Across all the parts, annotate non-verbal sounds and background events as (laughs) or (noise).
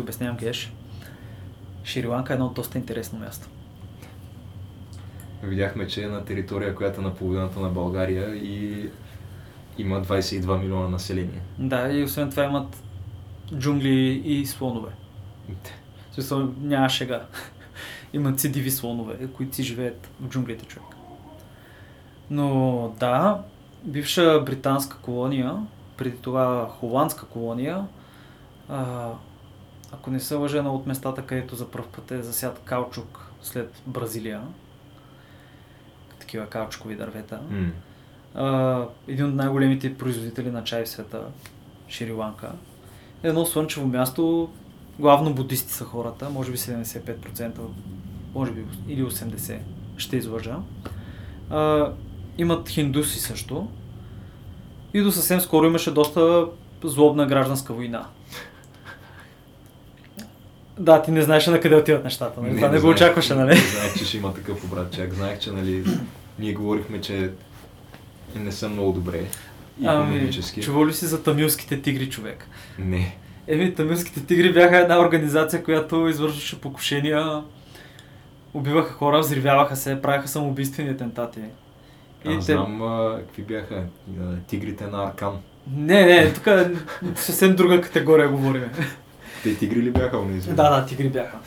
ти обяснявам, Геш, Шри-Ланка е едно доста интересно място. Видяхме, че е на територия, която е на половината на България и има 22 милиона население. Да, и освен това имат джунгли и слонове. Смисъл, няма шега. (laughs) Имат си диви слонове, които си живеят в джунглите, човек. Но да, бивша британска колония, преди това холандска колония, а, ако не се лъжа на от местата, където за първ път е засят каучук след Бразилия, такива каучукови дървета, М. а, един от най-големите производители на чай в света, Шри-Ланка. Е Едно слънчево място, главно будисти са хората, може би 75%, може би или 80%, ще излъжа. А, имат хиндуси също. И до съвсем скоро имаше доста злобна гражданска война. Да, ти не знаеш на къде отиват нещата, нали? Това не, го знаех- очакваше, нали? Не знаех, че ще има такъв обрат чак. Знаех, че нали, ние говорихме, че не са много добре. Ами, чувал ли си за тамилските тигри, човек? Не. Еми, тамилските тигри бяха една организация, която извършваше покушения, убиваха хора, взривяваха се, правяха самоубийствени атентати. Аз знам а, какви бяха а, тигрите на Аркан. Не, не, тук е съвсем друга категория говорим. Те тигри ли бяха унези? да, да, тигри бяха.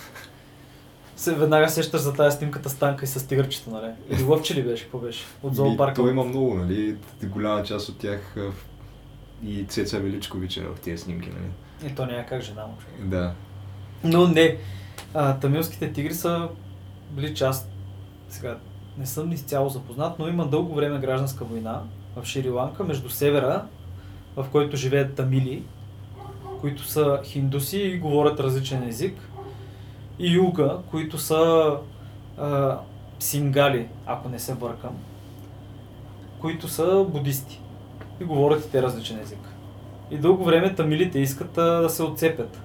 Се, веднага сещаш за тази снимката с танка и с тигърчета, нали? Или лъвче ли беше? Какво беше? От зоопарка. То има много, нали? Голяма част от тях и Цеца Величкович е в тези снимки, нали? И то няма как жена му. Да. Но не. А, тамилските тигри са били част. Сега не съм изцяло запознат, но има дълго време гражданска война в Шри-Ланка между севера, в който живеят тамили, които са хиндуси и говорят различен език, и юга, които са а, сингали, ако не се бъркам, които са будисти и говорят и те различен език. И дълго време тамилите искат а, да се отцепят.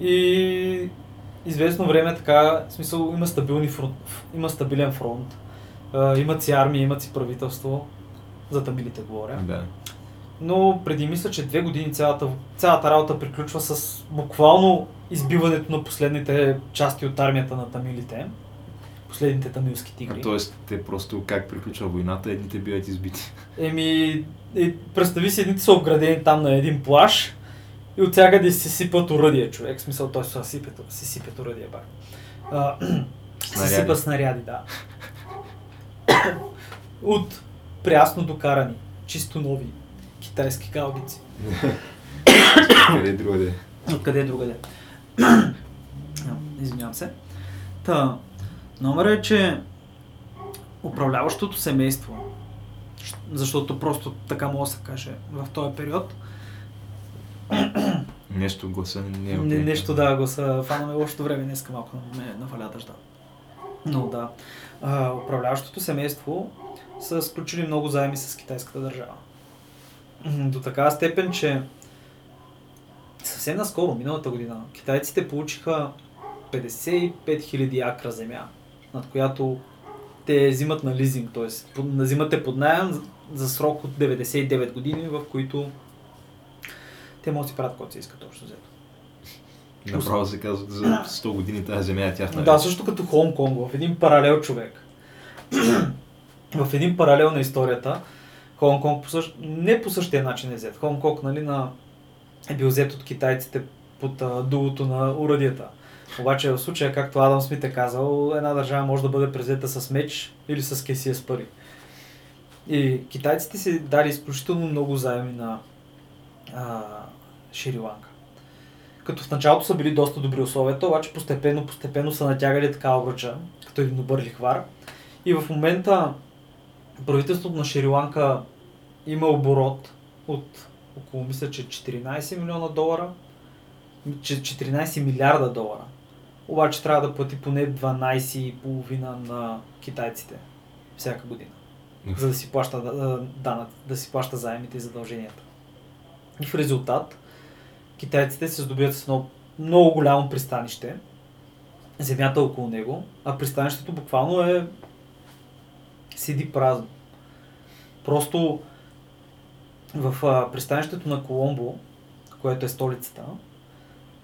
И известно време така, в смисъл има, стабилни фронт, има стабилен фронт, а, имат си армия, имат си правителство, за тамилите говоря. Да. Но преди мисля, че две години цялата, цялата работа приключва с буквално избиването на последните части от армията на тамилите. Последните тамилски тигри. А, тоест, те просто как приключва войната, едните биват избити. Еми, е, представи си, едните са обградени там на един плаш и от всякъде си сипат уръдия, човек. В смисъл, той се сипят, си сипят уръдия, бак. А, се сипат снаряди, да. от прясно докарани, чисто нови китайски гаубици. Къде другаде? Откъде другаде? Извинявам се. Та, номер е, че управляващото семейство, защото просто така мога да се каже в този период, Нещо гласа не е не, нещо да го са фанаме лошото време, днеска малко ме наваля дъжда. Но да, а, управляващото семейство са сключили много заеми с китайската държава. До такава степен, че съвсем наскоро, миналата година, китайците получиха 55 000 акра земя, над която те взимат на лизинг, т.е. взимате под найем за- за срок от 99 години, в които те могат да си правят каквото си искат общо взето. Направо се казва, за (clears throat) 100 години тази земя е тяхна. Да, също като Хонг Конг, в един паралел човек. (clears throat) в един паралел на историята, Хонг Конг по същ... не по същия начин е взет. Хонг Конг нали, на... е бил взет от китайците под а, дулото на уръдията. Обаче в случая, както Адам Смит е казал, една държава може да бъде презета с меч или с кесия с пари. И китайците си дали изключително много заеми на а, Шри-Ланка. Като в началото са били доста добри условията, обаче постепенно, постепенно са натягали така обръча, като един добър лихвар. И в момента правителството на Шри-Ланка има оборот от около, мисля, че 14 милиона долара, че 14 милиарда долара. Обаче трябва да плати поне 12,5 на китайците всяка година, за да си плаща данък, да си плаща заемите и задълженията. И в резултат китайците се здобият с едно много голямо пристанище, земята около него, а пристанището буквално е седи празно. Просто в а, пристанището на Коломбо, което е столицата,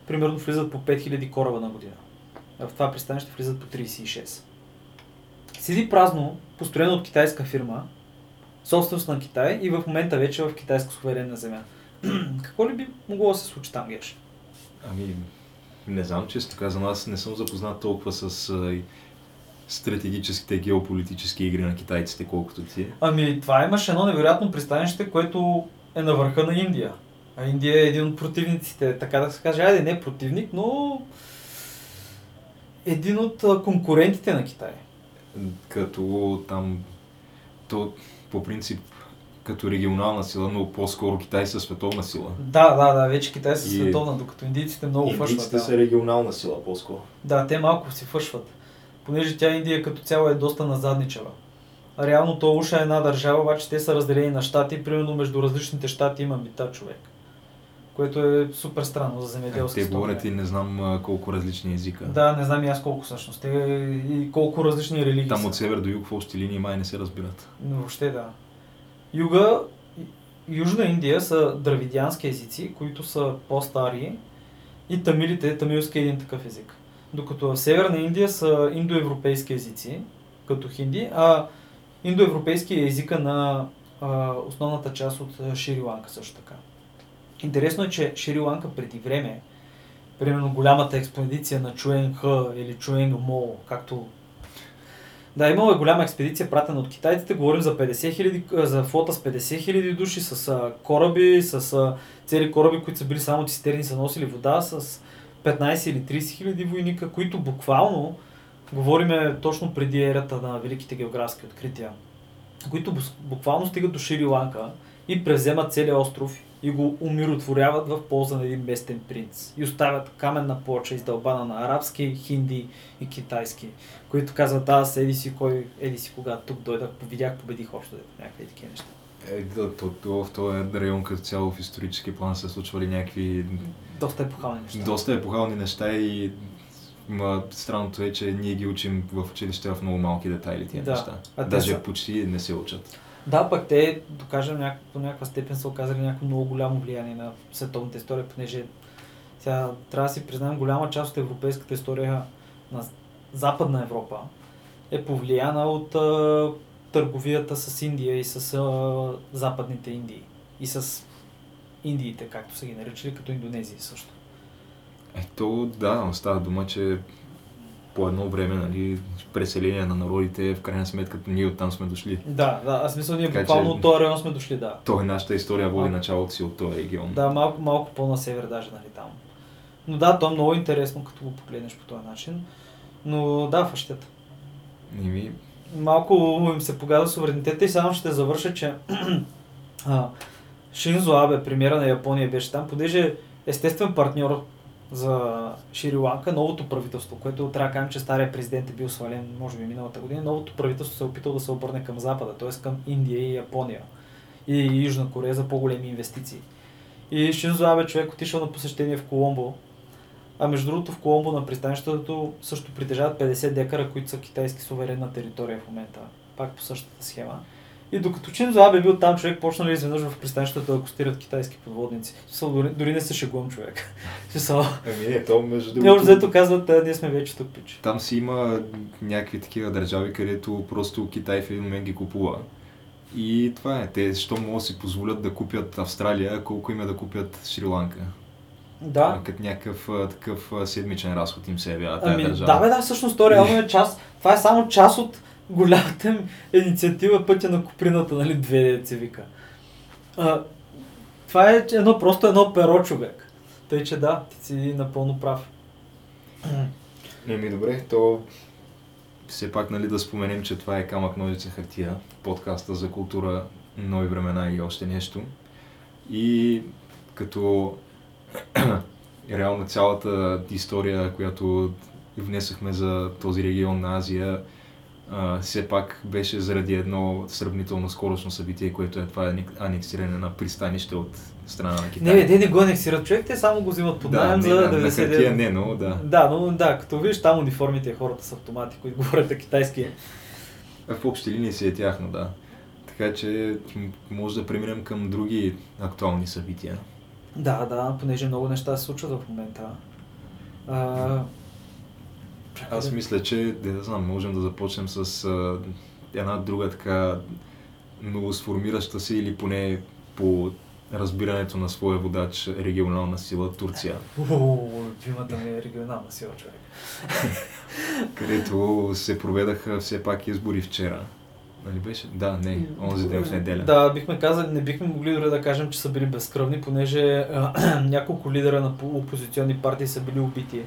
примерно влизат по 5000 кораба на година. А в това пристанище влизат по 36. Седи празно, построено от китайска фирма, собственост на Китай и в момента вече в китайска суверенна земя. (clears throat) Какво ли би могло да се случи там, Геш? Ами, не знам, често казвам, аз не съм запознат толкова с стратегическите геополитически игри на китайците, колкото ти. Ами, това имаше едно невероятно пристанище, което е на върха на Индия. А Индия е един от противниците, така да се каже, айде не противник, но един от конкурентите на Китай. Като там, то по принцип като регионална сила, но по-скоро Китай са световна сила. Да, да, да, вече Китай са И- световна, докато индийците много фъшват. Индийците Да. са регионална сила по-скоро. да, те малко си фъшват. Понеже тя Индия като цяло е доста назадничава. Реално то уша е една държава, обаче те са разделени на щати, примерно между различните щати има мита човек. Което е супер странно за земеделски Те говорят и не знам колко различни езика. Да, не знам и аз колко всъщност. Те и колко различни религии Там са. от север до юг в общи линии май не се разбират. Но въобще да. Юга, Южна Индия са дравидиански езици, които са по-стари и тамилите, тамилски е един такъв език. Докато в Северна Индия са индоевропейски езици, като хинди, а индоевропейски е езика на а, основната част от Шри-Ланка също така. Интересно е, че Шри-Ланка преди време, примерно голямата експедиция на Чуен Х или Чуен Мо, както да, имало е голяма експедиция, пратена от китайците. Говорим за 50 хиляди, за флота с 50 хиляди души, с кораби, с цели кораби, които са били само цистерни, са носили вода, с 15 или 30 хиляди войника, които буквално, говориме точно преди ерата на великите географски открития, които буквално стигат до Шри-Ланка и превземат целият остров и го умиротворяват в полза на един местен принц. И оставят каменна плоча, издълбана на арабски, хинди и китайски, които казват, аз еди си кой, еди си кога тук дойдах, видях, победих общо, някакви такива неща. Е, да, то, то, в този район като цяло в исторически план се случвали някакви Доста епохални неща. доста епохални неща и ма, странното е, че ние ги учим в училище в много малки детайли тия Да. неща. А Даже са- почти не се учат. Да, пък те, да кажем, няк... по някаква степен са оказали някакво много голямо влияние на световната история, понеже тя, трябва да си признаем, голяма част от европейската история на Западна Европа е повлияна от а, търговията с Индия и с а, Западните Индии. И с Индиите, както са ги наричали, като Индонезия също. Ето, да, става дума, че по едно време, нали, преселение на народите, в крайна сметка ние оттам сме дошли. Да, да, аз мисля, ние буквално от този район сме дошли, да. Е нашата история води началото си от този регион. Да, малко, малко по-на север даже, нали там. Но да, то е много интересно, като го погледнеш по този начин. Но да, фащета. Ми, Малко им се погазва суверенитета и само ще завърша, че (clears throat) а, Шинзо Абе, премиера на Япония, беше там, понеже естествен партньор за Шри-Ланка, новото правителство, което трябва да кажем, че стария президент е бил свален, може би миналата година, новото правителство се е опитало да се обърне към Запада, т.е. към Индия и Япония и Южна Корея за по-големи инвестиции. И Шинзо Абе човек отишъл на посещение в Коломбо, а между другото в Коломбо на пристанището също притежават 50 декара, които са китайски суверенна територия в момента. Пак по същата схема. И докато Чинзо Абе бил там, човек почна ли изведнъж в пристанището да акустират китайски подводници. Дори, дори не се шегувам човек. (laughs) Смисъл, Ами не, то между не, общо взето казват, «А, ние сме вече тук, пич. Там си има някакви такива държави, където просто Китай в един момент ги купува. И това е. Те, що могат да си позволят да купят Австралия, колко им е да купят Шри-Ланка. Да. Като някакъв такъв седмичен разход им се явява Ами, държава. да, бе, да, всъщност то реално е част. Това е само част от голямата инициатива Пътя на Куприната, нали, две деца вика. А, това е едно, просто едно перо човек. Тъй, че да, ти си напълно прав. (clears throat) Еми добре, то все пак нали, да споменем, че това е камък ножица хартия, подкаста за култура, нови времена и още нещо. И като (clears throat) реално цялата история, която внесахме за този регион на Азия, а, все пак беше заради едно сравнително скорошно събитие, което е това анексиране на пристанище от страна на Китай. Не, те не го анексират човек, те само го взимат под да, найем не, за 90 на хартия не, но да. Да, но да, като видиш там униформите, хората с автомати, които (laughs) говорят на китайски. В общи линии си е тяхно, да. Така че може да преминем към други актуални събития. Да, да, понеже много неща се случват в момента. А, Аз мисля, че, не знам, можем да започнем с а, една друга така новосформираща се или поне по разбирането на своя водач регионална сила Турция, (laughs) любимата ми е регионална сила, човек. (laughs) където се проведаха все пак избори вчера. Нали беше? Да, не, онзи ден в неделя. Да, бихме казали, не бихме могли дори да кажем, че са били безкръвни, понеже (clears throat) няколко лидера на по- опозиционни партии са били убити.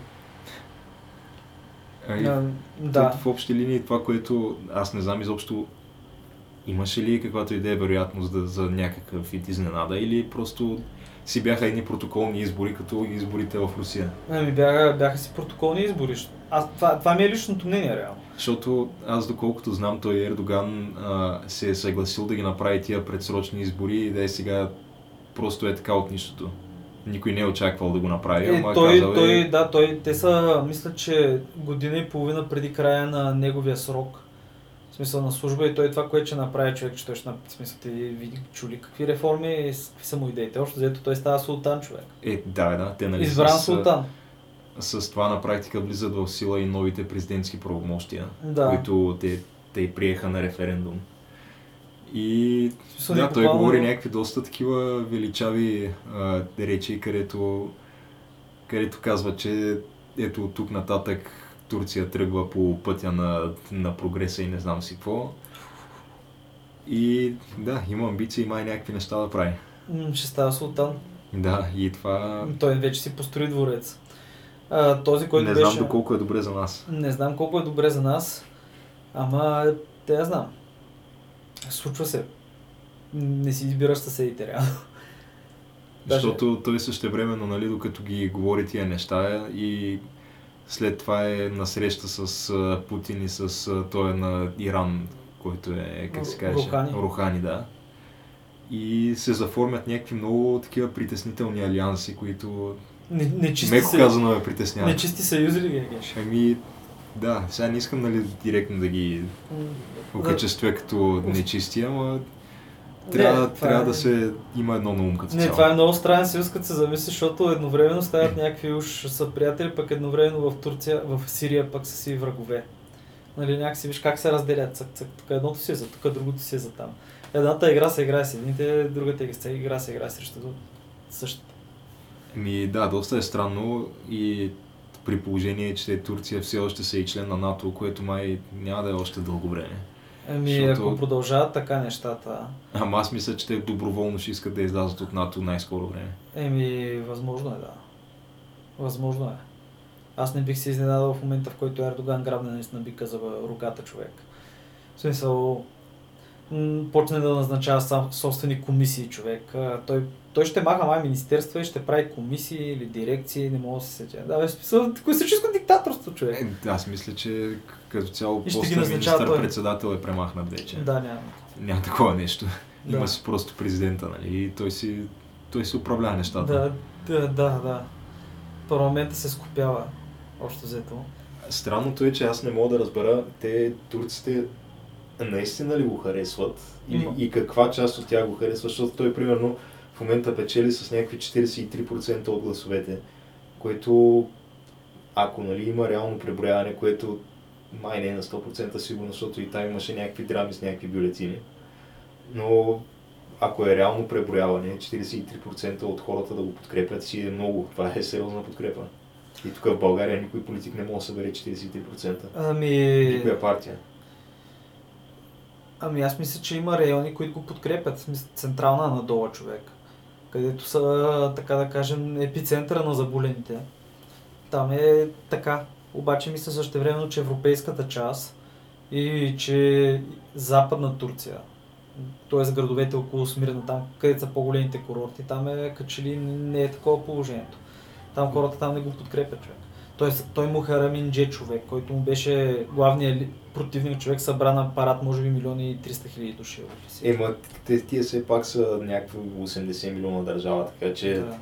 А, да. В общи линии това, което аз не знам изобщо имаше ли каквато идея вероятност да, за някакъв вид изненада или просто си бяха едни протоколни избори, като изборите в Русия. Ами бяха, бяха си протоколни избори. Аз, това, това ми е личното мнение, реално. Защото аз доколкото знам, той Ердоган а, се е съгласил да ги направи тия предсрочни избори и да е сега просто е така от нищото. Никой не е очаквал да го направи, Е, ама той, казал е... той, да, той, те са, мисля, че година и половина преди края на неговия срок, в смисъл на служба и той това, което ще направи човек, че той ще, в смисъл, ти види, чули какви реформи, и с- какви са му идеите. Общо взето той става султан човек. Е, да, да, те нали Избран с, султан. с това на практика влизат в сила и новите президентски правомощия, Да. които те, те приеха на референдум. И смисъл, да, той говори някакви доста такива величави а, речи, където, където казва, че ето от тук нататък Турция тръгва по пътя на, на прогреса и не знам си какво. И да, има амбиции, май някакви неща да прави. Ще става султан. Да, и това Той вече си построи дворец. А, този, който не беше... знам доколко е добре за нас. Не знам колко е добре за нас, ама те я знам. Случва се. Не си избираш съседите, реално. (laughs) Защото той същевременно, нали, докато ги говори тия неща и след това е на среща с Путин и с той е на Иран, който е, как се каже? Рухани. Рухани, да. И се заформят някакви много такива притеснителни алианси, които Не, нечисти, меко се, казано ме притесняват. нечисти съюзи ли ги е? Ами, да, сега не искам нали, директно да ги окачествя като нечисти, ама трябва, Не, трябва е- да се има едно на ум като Не, цяло. това е много странен съюз, като се замисли, защото едновременно стават някакви уж са приятели, пък едновременно в Турция, в Сирия пък са си врагове. Нали, някакси виж как се разделят. Цък, цък, тук едното си е за тук, другото си е за там. Едната игра се играе с едните, другата игра се играе срещу същата. Ми да, доста е странно и при положение, че Турция все още са и член на НАТО, което май няма да е още дълго време. Ами, Защото- ако продължават така нещата, Ама аз мисля, че те доброволно ще искат да излязат от НАТО най-скоро време. еми, възможно е, да. Възможно е. Аз не бих се изненадал в момента, в който Ердоган грабне наистина бика за руката човек. В смисъл, почне да назначава сам собствени комисии човек. Той, той ще маха май министерства и ще прави комисии или дирекции, не мога да се сетя. Да, бе, смисъл, класическо диктаторство човек. Е, аз мисля, че като цяло И поста министър-председател е премахнат вече. Да, няма. Няма такова нещо. Да. Има си просто президента, нали? И той си, той си управлява нещата. Да, да, да, да. Парламента се скопява, общо взето. Странното е, че аз не мога да разбера, те турците наистина ли го харесват или, Ма. и каква част от тях го харесва, защото той примерно в момента печели с някакви 43% от гласовете, което ако нали, има реално преброяване, което май не е на 100% сигурно, защото и там имаше някакви драми с някакви бюлетини. Но ако е реално преброяване, 43% от хората да го подкрепят си е много. Това е сериозна подкрепа. И тук в България никой политик не може да събере 43%. Ами... Никоя партия. Ами аз мисля, че има райони, които го подкрепят. Централна надолу човек. Където са, така да кажем, епицентъра на заболените. Там е така. Обаче мисля също времено, че европейската част И че западна Турция, т.е. градовете около Смирна, там където са по-големите курорти, там е качели не е такова положението. Там хората там не го подкрепят човек. Тоест, той му Харамин Дже човек, който му беше главният противник човек, събра на парад може би милиони и 300 хиляди души. Ема, те, тия все пак са някакви 80 милиона държава, така че Да.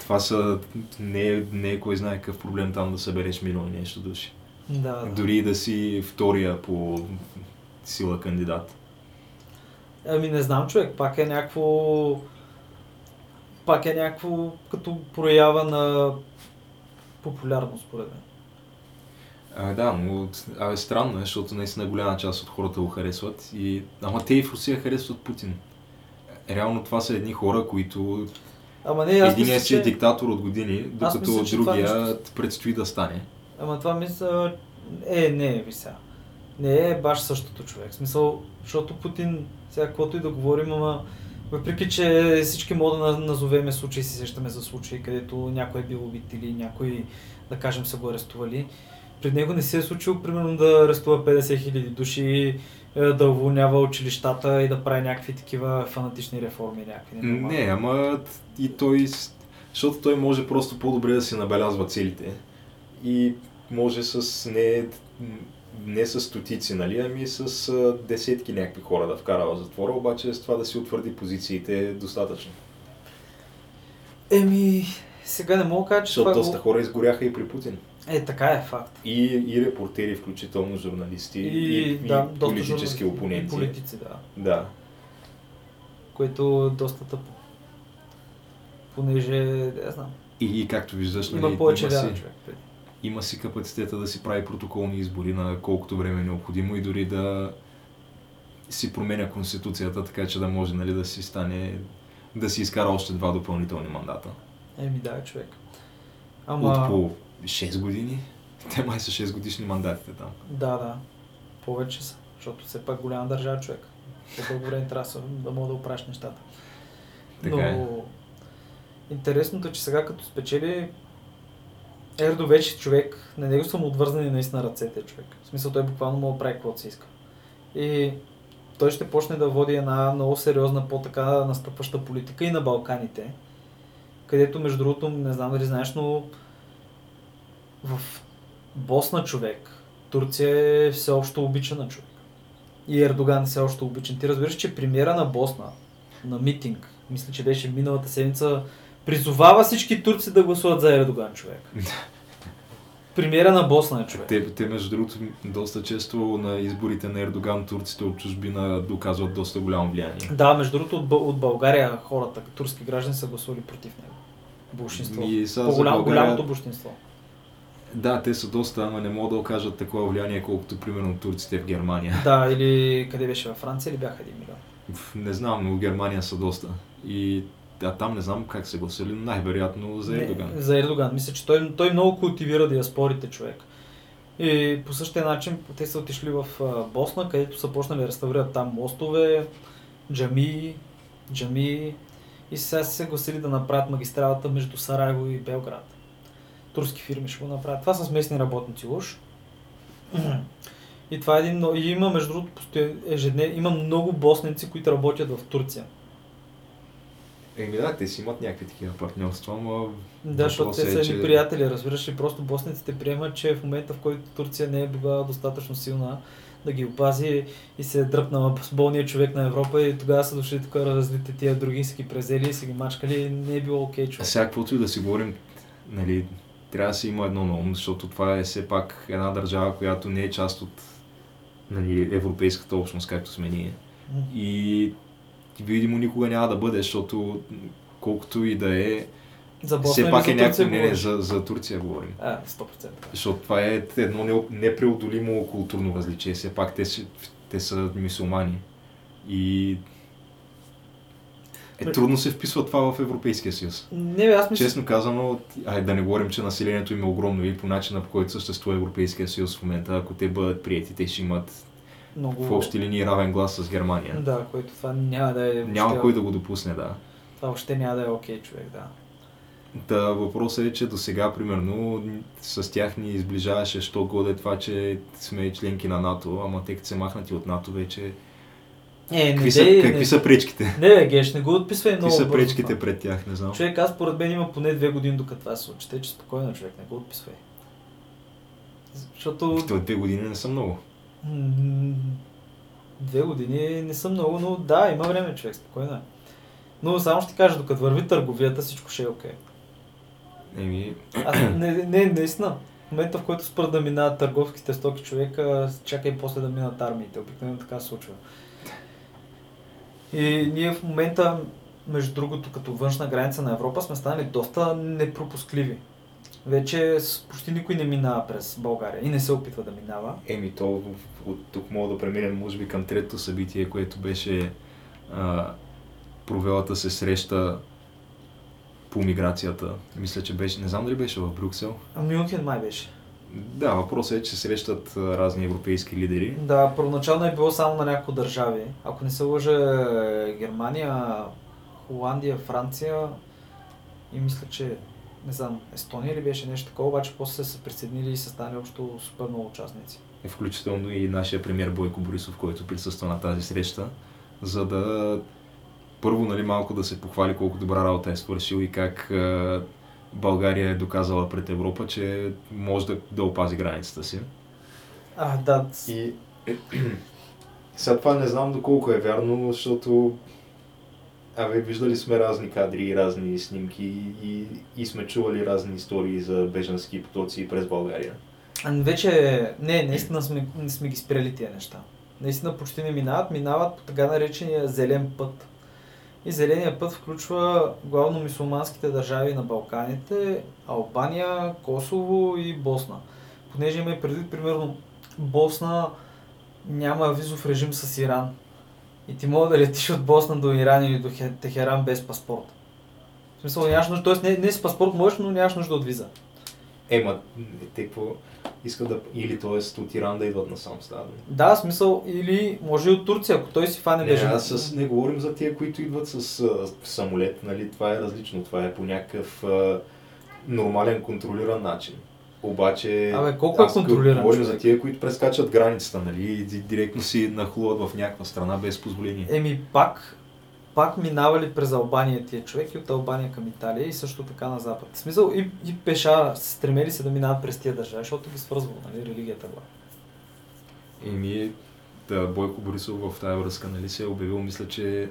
това са, не, е- не е кой знае какъв проблем там да събереш милиони нещо души. Да, да. Дори да си втория по сила кандидат. Ами не знам човек, пак е някакво... Пак е някакво като проява на популярност, според мен. А, да, но а, странно е, защото наистина голяма част от хората го харесват. И... Ама те и в Русия харесват Путин. Реално това са едни хора, които Ама не, аз Единият мисля, е че... диктатор от години, докато мисля, другия нещо- предстои да стане. Ама това мисля... Е, не е, сега. Не е баш същото човек. В смисъл, защото Путин, сега каквото и да говорим, ама въпреки, че всички мога да на- назовеме случаи, си сещаме за случаи, където някой е бил убит или някой, да кажем, са го арестували. При него не се е случило, примерно, да арестува 50 хиляди души, е, да уволнява училищата и да прави някакви такива фанатични реформи. Някакви Не, ненормални. ама и той, защото той може просто по-добре да си набелязва целите. И може с не, не с стотици, нали, ами с а, десетки някакви хора да вкара в затвора, обаче с това да си утвърди позициите е достатъчно. Еми, сега не мога да кажа, че Защото това доста го... хора изгоряха и при Путин. Е, така е факт. И, и репортери, включително журналисти, И, и, да, и политически журналисти, опоненти. И политици, да. Да. Което е доста тъпо. Понеже, не знам, И, и както виждаш, нали, има повече вяра човек. Има си капацитета да си прави протоколни избори на колкото време е необходимо и дори да си променя конституцията, така че да може нали, да си стане, да си изкара още два допълнителни мандата. Еми да, човек. Ама... От по 6 години. Те май са 6 годишни мандатите там. да, да. Повече са. Защото все пак голяма държава човек. По-дълго време трябва да мога да оправиш нещата. Така Но е. интересното е, че сега като спечели Ердо вече човек, на него са му отвързани наистина ръцете човек. В смисъл той буквално да прави каквото си иска. И той ще почне да води една много сериозна, по-така настъпваща политика и на Балканите, където между другото, не знам дали знаеш, но в Босна човек, Турция е всеобщо обичана човек. И Ердоган е всеобщо обичан. Ти разбираш, че премиера на Босна, на митинг, мисля, че беше миналата седмица, призовава всички турци да гласуват за Ердоган човек. Премиера на Босна е човек. Те, те, между другото, доста често на изборите на Ердоган турците от чужбина доказват доста голямо влияние. Да, между другото от, от България хората, турски граждани са гласували против него. Большинство. И сега за По-голям, България- голямото большинство. Да, те са доста, ама не могат да окажат такова влияние, колкото примерно турците в Германия. Да, или къде беше във Франция или бяха 1 милион? Не знам, но в Германия са доста. И а там не знам как се гласили, но най-вероятно за Ердоган. Не, за Ердоган. Мисля, че той, той много култивира диаспорите човек. И по същия начин те са отишли в Босна, където са почнали да реставрират там мостове, джами, джами и сега са се гласили да направят магистралата между Сараево и Белград. Турски фирми ще го направят. Това са с местни работници уж. И това е един, и има между другото ежедневно, има много босненци, които работят в Турция. Еми да, те си имат някакви такива партньорства, но Да, защото те въпросът са е, че- приятели, разбираш ли, просто боснеците приемат, че в момента в който Турция не е била достатъчно силна да ги опази и се е дръпнала с болния човек на Европа и тогава са дошли тук развите тия други, са ги презели, са ги мачкали и не е било окей А човек. сега, каквото и да си говорим, нали, трябва да си има едно на ум, защото това е все пак една държава, която не е част от нали, европейската общност, както сме ние. И видимо никога няма да бъде, защото колкото и да е, За Босна все пак е някакво мнение говориш? за, за Турция говорим. А, 100%. Защото това е едно не- непреодолимо културно различие. Все пак те, те са мусулмани. И е трудно се вписва това в Европейския съюз. Не, бе, аз мисля, Честно казано, ай, да не говорим, че населението им е огромно и по начина по който съществува Европейския съюз в момента, ако те бъдат приети, те ще имат много... в общи линии равен глас с Германия. Да, което това няма да е... Няма въобще- кой да го допусне, да. Това въобще няма да е окей човек, да. Та въпросът е, че до сега, примерно, с тях ни изближаваше, що годе това, че сме членки на НАТО, ама те като се махнати от НАТО вече... Е, Какви, не, са, какви не, са пречките? Не, бе, Геш, не го отписвай Какви много са бързо пречките това. пред тях, не знам. Човек, аз според мен има поне две години докато това се случи. Че спокойно, човек, не го отписвай. Защото То две години не са много. Две години не са много, но да, има време, човек, спокойно е. Но само ще кажа, докато върви търговията, всичко ще е окей. Еми, Аз, не, не, наистина. В момента, в който спрат да минават търговските стоки човека, чакай после да минат армиите. Обикновено така се случва. И ние в момента, между другото, като външна граница на Европа, сме станали доста непропускливи. Вече почти никой не минава през България и не се опитва да минава. еми то от тук мога да преминем, може би, към третото събитие, което беше а, провелата се среща по миграцията. Мисля, че беше, не знам дали беше в Брюксел. А Мюнхен май беше. Да, въпросът е, че се срещат разни европейски лидери. Да, първоначално е било само на няколко държави. Ако не се лъжа, Германия, Холандия, Франция и мисля, че не знам, Естония ли беше нещо такова, обаче после са се присъединили и са станали общо супер много участници. включително и нашия премьер Бойко Борисов, който присъства на тази среща, за да първо нали, малко да се похвали колко добра работа е свършил и как а, България е доказала пред Европа, че може да, да опази границата си. А, да. И (clears throat) сега това не знам доколко е вярно, защото Абе, виждали сме разни кадри и разни снимки и, и сме чували разни истории за бежански потоци през България. А вече, не, наистина сме, не сме ги спрели тия неща. Наистина почти не минават, минават по така наречения зелен път. И зеления път включва главно мусулманските държави на Балканите, Албания, Косово и Босна. Понеже има предвид, примерно, Босна няма визов режим с Иран. И ти мога да летиш от Босна до Иран или до Хе- Техеран без паспорт. В смисъл, нямаш нужда, т.е. не, не с паспорт можеш, но нямаш нужда от виза. Ема, те какво искат да... Или т.е. от Иран да идват насам става. Да, смисъл, или може и от Турция, ако той си фане Не, бежанец. аз с, не говорим за тия, които идват с а, самолет, нали? Това е различно. Това е по някакъв а, нормален, контролиран начин. Обаче, Абе, колко е аз контролиран, Говорим човек? за тия, които прескачат границата, нали? И ди- директно си нахлуват в някаква страна без позволение. Еми пак, пак минавали през Албания тия човек и от Албания към Италия и също така на запад. В смисъл и, и пеша стремели се да минават през тия държави, защото ги свързвало, нали, религията била. Еми, да, Бойко Борисов в тази връзка, нали, се е обявил, мисля, че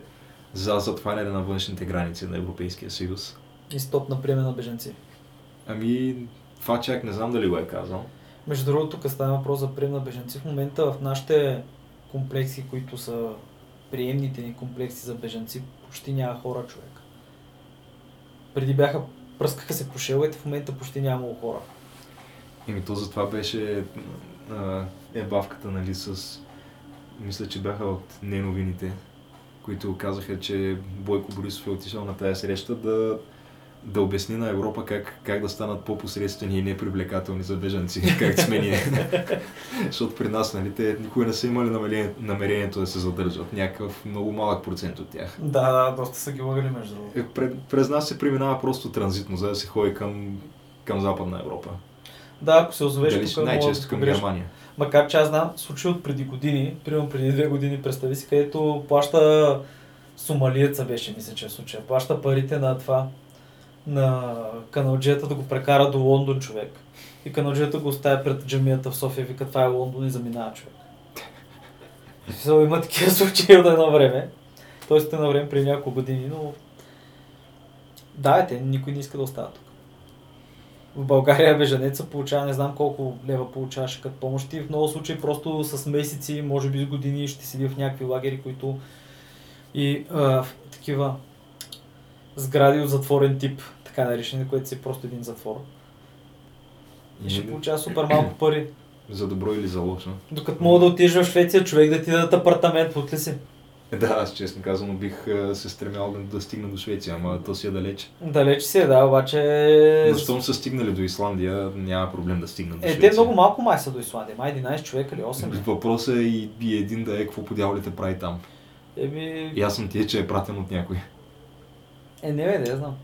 за затваряне на външните граници на Европейския съюз. И стоп на приеме на беженци. Ами, това чак не знам дали го е казал. Между другото, тук става въпрос за прием на беженци. В момента в нашите комплекси, които са приемните ни комплекси за беженци, почти няма хора човек. Преди бяха, пръскаха се по шеловете, в момента почти няма хора. Еми, то за това беше а, ебавката, нали, с... Мисля, че бяха от неновините, които казаха, че Бойко Борисов е отишъл на тази среща да, да обясни на Европа как, как да станат по-посредствени и непривлекателни за бежанци, (laughs) както сме ние. (laughs) Защото при нас, нали, те никога не са имали намерение, намерението да се задържат. Някакъв много малък процент от тях. Да, да, доста са ги лъгали между другото. Е, пред, през нас се преминава просто транзитно, за да се ходи към, към Западна Европа. Да, ако се озовеш Дали тук, най-често към. Германия. Макар че аз знам случай от преди години, примерно преди две години, представи си, където плаща сомалиеца беше, мисля, че е случая. Плаща парите на това, на каналджията да го прекара до Лондон човек. И каналджията го оставя пред джамията в София, вика това е Лондон и заминава човек. Смисъл, има такива (laughs) случаи от едно време. Тоест едно време преди няколко години, но... Да, е, те, никой не иска да остава тук. В България бежанеца получава не знам колко лева получаваше като помощ и в много случаи просто с месеци, може би с години ще седи в някакви лагери, които и а, такива сгради от затворен тип, така наречени, което си е просто един затвор. И ще получава супер малко пари. (clears throat) За добро или за лошо. Докато мога да отидеш в Швеция, човек да ти дадат апартамент, под ли си? Е, Да, аз честно казано бих се стремял да, да стигна до Швеция, ама то си е далеч. Далеч си е, да, обаче... Но щом са стигнали до Исландия, няма проблем да стигнат до Е, Швеция. те много малко май са до Исландия, май 11 човека или 8. ли? Въпросът е и, и един да е какво по дяволите прави там. Еми... Ясно ти е, че е пратен от някой. Е, не бе, не знам.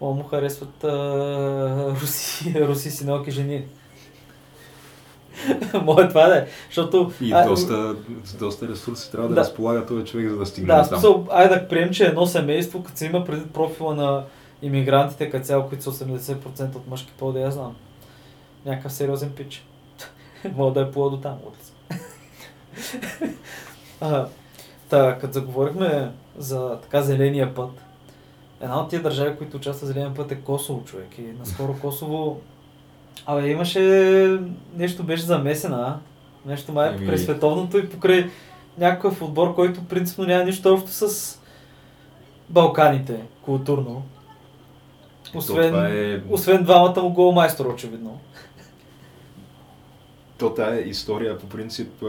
О, му харесват а, руси, (laughs) руси синалки жени. (laughs) Може това да е. Защото... И а, доста, доста ресурси трябва да, Да. разполага този човек, за да стигне Да, там. смисъл, айде да приемем, че едно семейство, като се има преди профила на иммигрантите, като цяло, които са 80% от мъжки пол, да я знам. Някакъв сериозен пич. (laughs) Мога да е плува до там. А, Та, като заговорихме за така зеления път, една от тия държави, които участват зеления път е Косово, човек. И наскоро Косово... Абе, имаше... Нещо беше замесена? Нещо май е Еми- покрай световното и покрай някакъв отбор, който принципно няма нищо общо с Балканите, културно. Освен, е- освен двамата му голмайстора, очевидно. То тая история по принцип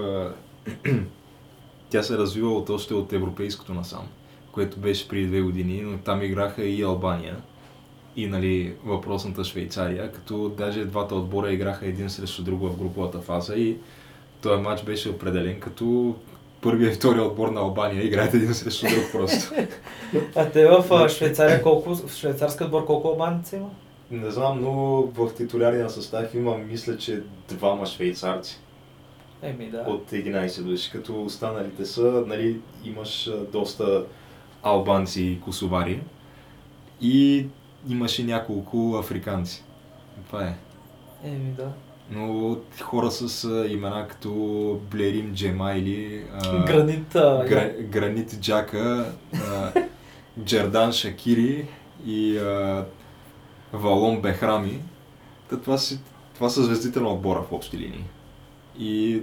(clears throat) тя се развива от още от европейското насам, което беше преди две години, но там играха и Албания и нали, въпросната Швейцария, като даже двата отбора играха един срещу друг в груповата фаза и този матч беше определен като първия и втория отбор на Албания играят един срещу друг просто. (laughs) А те в Швейцария колко, в швейцарски отбор колко албанеца има? Не знам, но в титулярния състав има, мисля, че двама швейцарци Еми да. от 11 души, като останалите са, нали, имаш доста Албанци и косовари и имаше няколко африканци. Това е. Еми да. Но хора с а, имена като Блерим Джемайли, а, Гранит. А, Гра, Гранит Джака, а, Джердан Шакири и а, Валон Бехрами. Та това, си, това са звездите на отбора в общи линии. И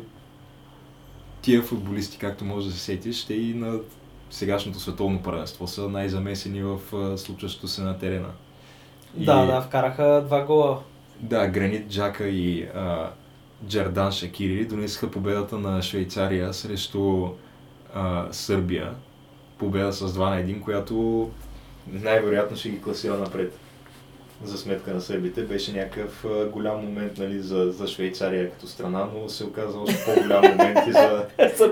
тия футболисти, както може да се сетиш, ще и на сегашното световно първенство са най-замесени в случващото се на терена. Да, И- да, вкараха два гола. да, Гранит Джака и а, Джердан Шакири донесаха победата на Швейцария срещу а, Сърбия. Победа с 2 на 1, която най-вероятно ще ги класира напред. За сметка на сърбите беше някакъв голям момент нали, за, за Швейцария като страна, но се оказа още по-голям момент и за,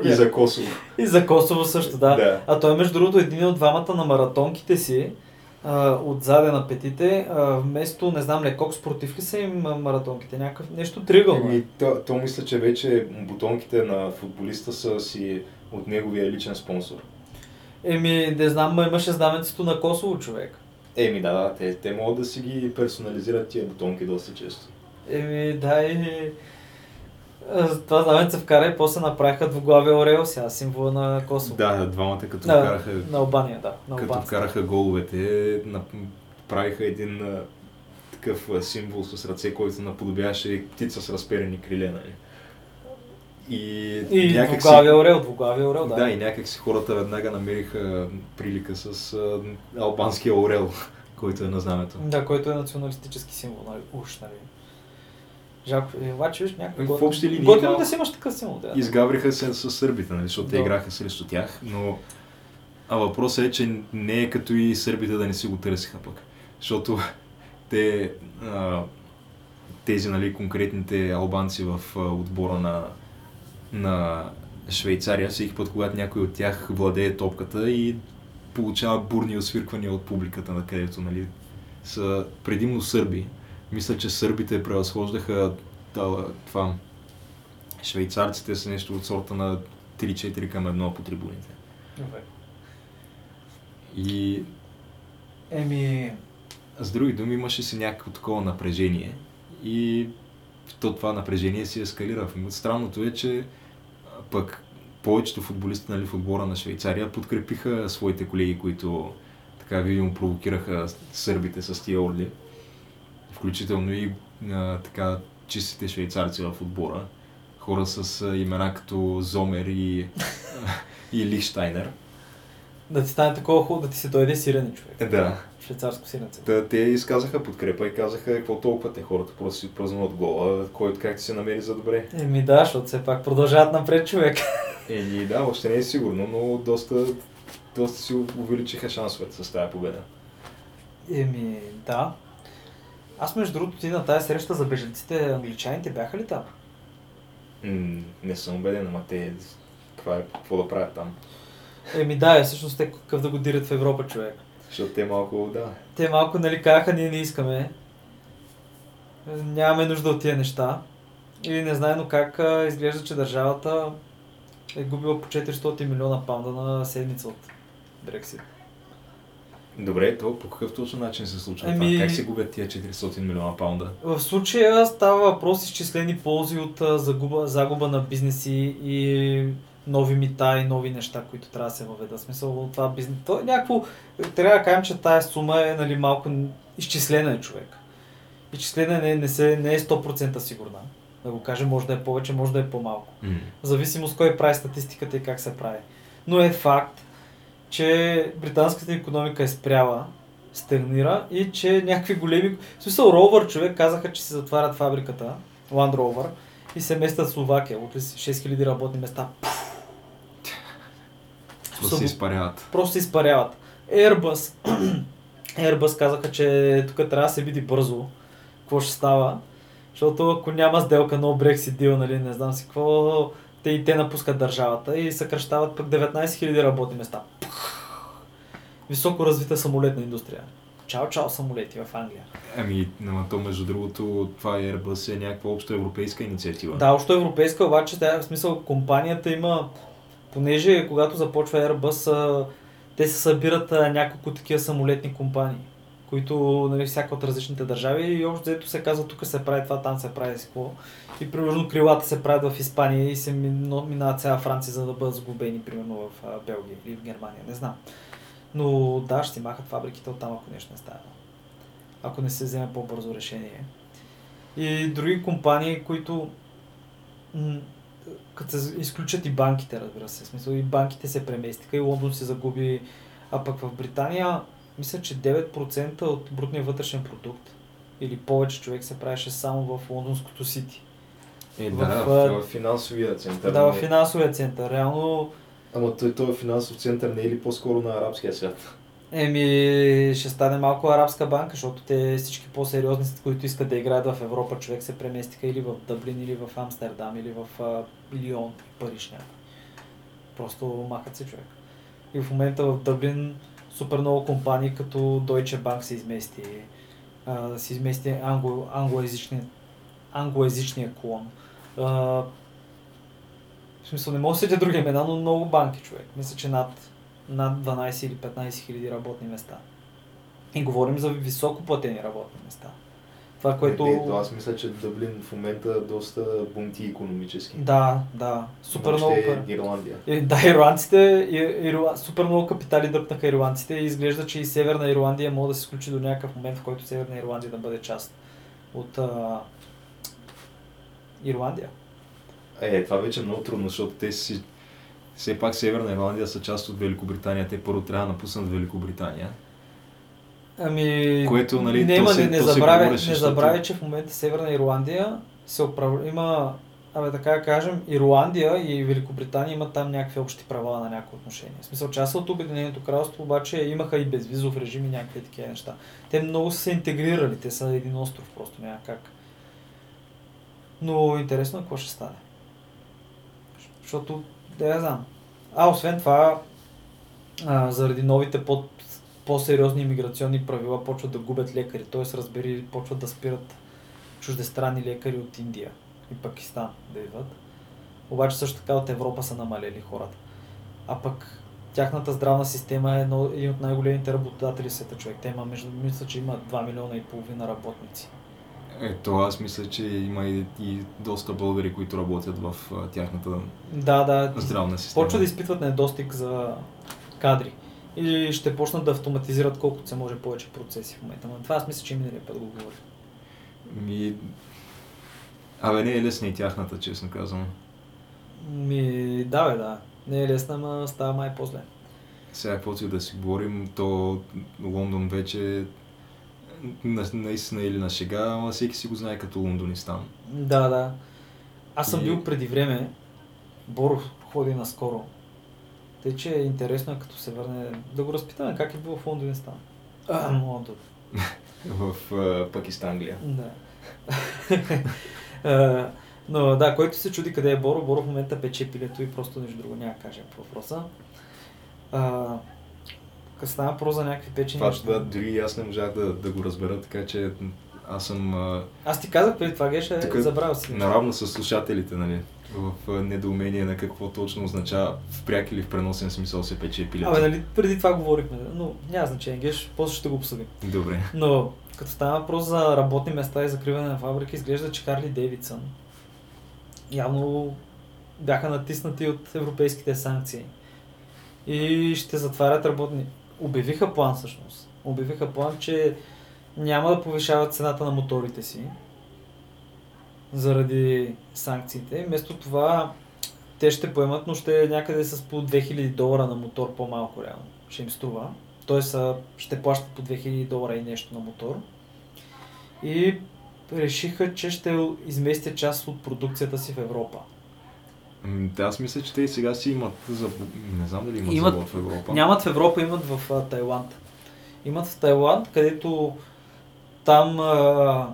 (laughs) и за Косово. И за Косово също, да. Да. А той между другото един от двамата на маратонките си, отзаде на петите, вместо, не знам, лекок спортив ли са им маратонките, някакъв, нещо тригълно. е. Еми, то, то мисля, че вече бутонките на футболиста са си от неговия личен спонсор. Еми, не знам, ма имаше знаменцето на Косово, човек. Еми да, да, те, те могат да си ги персонализират тия бутонки доста често. Еми, да, и... Това знаменце вкара и после направиха двуглавия орел сега, символа на Косово. да, двамата като на, вкараха, на Албания, да. На като вкараха головете, нап- правиха един такъв символ с ръце, който наподобяваше птица с разперени криле. Нали? И, И някак двуглавия орел, двуглавия орел, да. Да, и някак си хората веднага намериха прилика с а, албанския орел, (laughs) който е на знамето. Да, който е националистически символ, нали, уж, нали. Жалко, е, обаче виж някакво... В общи линии Готино да си имаш такъв символ, да. Изгавриха се с сърбите, нали, защото те играха срещу тях, но а въпросът е, че не е като и сърбите да не си го търсиха пък. Защото (laughs) те, а, тези нали, конкретните албанци в а, отбора на, на Швейцария, всеки път, когато някой от тях владее топката и получава бурни освирквания от публиката, на където нали, са предимно сърби. Мисля, че сърбите превъзхождаха това, швейцарците са нещо от сорта на 3-4 към 1 по трибуните. Добре. И Еми, с други думи имаше си някакво такова напрежение и то това напрежение си ескалира. Странното е, че пък повечето футболисти нали, в отбора на Швейцария подкрепиха своите колеги, които така видимо провокираха сърбите с тия орли. Включително и а, така чистите швейцарци в отбора. Хора с а, имена като Зомер и, (laughs) и Лихштайнер. да ти стане такова хубаво, да ти се дойде сирене, човек. Да. Швейцарско сиренце. Та, те изказаха подкрепа и казаха какво толкова те хората просто си празнуват гола, който как се намери за добре. Еми да, защото все пак продължават напред, човек. Еми да, още не е сигурно, но доста, доста си увеличиха шансовете с тази победа. Еми, да. Аз между другото ти на тази среща за беженците, англичаните бяха ли там? М, не съм убеден, ама те каква е, какво да правят там. Еми да, е, всъщност те какъв да го дирят в Европа, човек. Защото те малко, да. Те малко нали казаха, ние не искаме. Нямаме нужда от тия неща. И незнайно как а, изглежда, че държавата е губила по 400 милиона паунда на седмица от Брексит. Добре, то по какъв точно начин се случва Еми- това? Как се губят тия 400 милиона паунда? В случая става въпрос изчислени ползи от загуба, загуба на бизнеси и нови мита и нови неща, които трябва да се въведат. Смисъл от това бизнес. То е някакво, трябва да кажем, че тая сума е нали, малко изчислена е човек. Изчислена не, не, се, не е 100% сигурна. Да го кажем, може да е повече, може да е по-малко. М. В зависимост кой прави статистиката и как се прави. Но е факт, че британската економика е спряла, стагнира и че някакви големи... В смисъл, Rover човек казаха, че се затварят фабриката, Land Rover, и се местят в Словакия. От 6000 работни места. Просто се изпаряват. Просто се изпаряват. Airbus. (clears throat) Airbus казаха, че тук трябва да се види бързо какво ще става. Защото ако няма сделка, no Brexit deal, нали, не знам си какво, те и те напускат държавата и съкръщават пък 19 000 работни места. Високо развита самолетна индустрия. Чао, чао самолети в Англия. Ами, ама то между другото, това Airbus е някаква общо европейска инициатива. Да, още европейска, обаче тя, в смисъл компанията има, понеже когато започва Airbus, те се събират няколко такива самолетни компании, които нали, всяка от различните държави и общо взето се казва тук се прави това, там се прави с какво. И примерно крилата се правят в Испания и се мин- минават цяла Франция, за да бъдат сгубени, примерно в Белгия или в Германия, не знам. Но да, ще си махат фабриките оттам, ако нещо не стане. Ако не се вземе по-бързо решение. И други компании, които като се изключат и банките, разбира се. В смисъл и банките се преместиха и Лондон се загуби. А пък в Британия, мисля, че 9% от брутния вътрешен продукт или повече човек се правеше само в лондонското сити. Е, в, да, а, В финансовия център. Да, в не- финансовия център. Реално, Ама той, той финансов център не е ли по-скоро на арабския свят? Еми, ще стане малко арабска банка, защото те всички по-сериозни, които искат да играят в Европа, човек се преместиха или в Дъблин, или в Амстердам, или в а, Лион, Париж някакъв. Просто махат се човек. И в момента в Дъблин супер много компании като Deutsche Bank се измести, а, се измести англо, англоязичния, англоязичния клон. А, в смисъл не мога да седя други имена, но много банки човек. Мисля, че над, над 12 или 15 хиляди работни места. И говорим за високо платени работни места. Това, което... Не, то аз мисля, че Дъблин в момента доста бунти економически. Да, да. Супер Но много е. Ирландия. Е, Да, ирландците, ирла... супер много капитали дръпнаха ирландците и изглежда, че и Северна Ирландия може да се включи до някакъв момент, в който Северна Ирландия да бъде част от а... Ирландия. Е, това вече е много трудно, защото те си... Все пак Северна Ирландия са част от Великобритания. Те първо трябва да напуснат Великобритания. Ами, Което, нали, не, то се- не, не, то се забравяй, говореше, не защото- забравяй, че в момента Северна Ирландия се управ... има, абе така да кажем, Ирландия и Великобритания имат там някакви общи права на някои отношения. В смисъл, част от Обединеното кралство обаче имаха и безвизов режим и някакви такива неща. Те много са се интегрирали, те са един остров, просто няма как. Но интересно е какво ще стане. Защото, да я знам. А, освен това, а, заради новите под, по-сериозни иммиграционни правила почват да губят лекари. Т.е. разбери, почват да спират чуждестранни лекари от Индия и Пакистан да идват. Обаче също така от Европа са намалели хората. А пък тяхната здравна система е едно, един от най-големите работодатели в света човек. Те има, между, мисля, че има 2 милиона и половина работници. Ето, аз мисля, че има и, и доста българи, които работят в а, тяхната Да, да. здравна система. Почва да изпитват недостиг за кадри. И ще почнат да автоматизират колкото се може повече процеси в момента. Но това аз мисля, че миналия път го говорих. Ми... Абе, не е лесна и тяхната, честно казвам. Ми, да, бе, да. Не е лесна, но става май по-зле. Сега, каквото и да си говорим, то Лондон вече на, наистина или на шега, ама всеки си го знае като Лондонистан. Да, да. Аз съм И- бил преди време. Боро ходи наскоро. Тъй, че е интересно, като се върне, да го разпитаме как е било в Лондон и стан. Лондон. В а, Пакистанглия. Да. (laughs) А, Но да, който се чуди къде е Боро, Боро в момента пече пилето и просто нещо друго няма да кажем по въпроса. А, Като става въпрос за някакви печени Това, да, дори аз не можах да, да го разбера, така че аз съм а, Аз ти казах преди това, Геше, Тук забравя си. наравно с слушателите, нали? В недоумение на какво точно означава в пряк или в преносен смисъл се пече пилето. Абе, нали, преди това говорихме, но няма значение, Геш, после ще го обсъдим. Добре. Но, като става въпрос за работни места и закриване на фабрики, изглежда, че Харли Дейвидсън явно бяха натиснати от европейските санкции. И ще затварят работни. Обявиха план всъщност. Обявиха план, че няма да повишават цената на моторите си заради санкциите. Вместо това те ще поемат, но ще някъде с по 2000 долара на мотор по-малко реално. Ще им струва. Тоест ще плащат по 2000 долара и нещо на мотор. И решиха, че ще изместят част от продукцията си в Европа. М, Те, аз мисля, че те и сега си имат за... Не знам дали имат, Имат- завод в Европа. Нямат в Европа, имат в а, Тайланд. Имат в Тайланд, където там, а,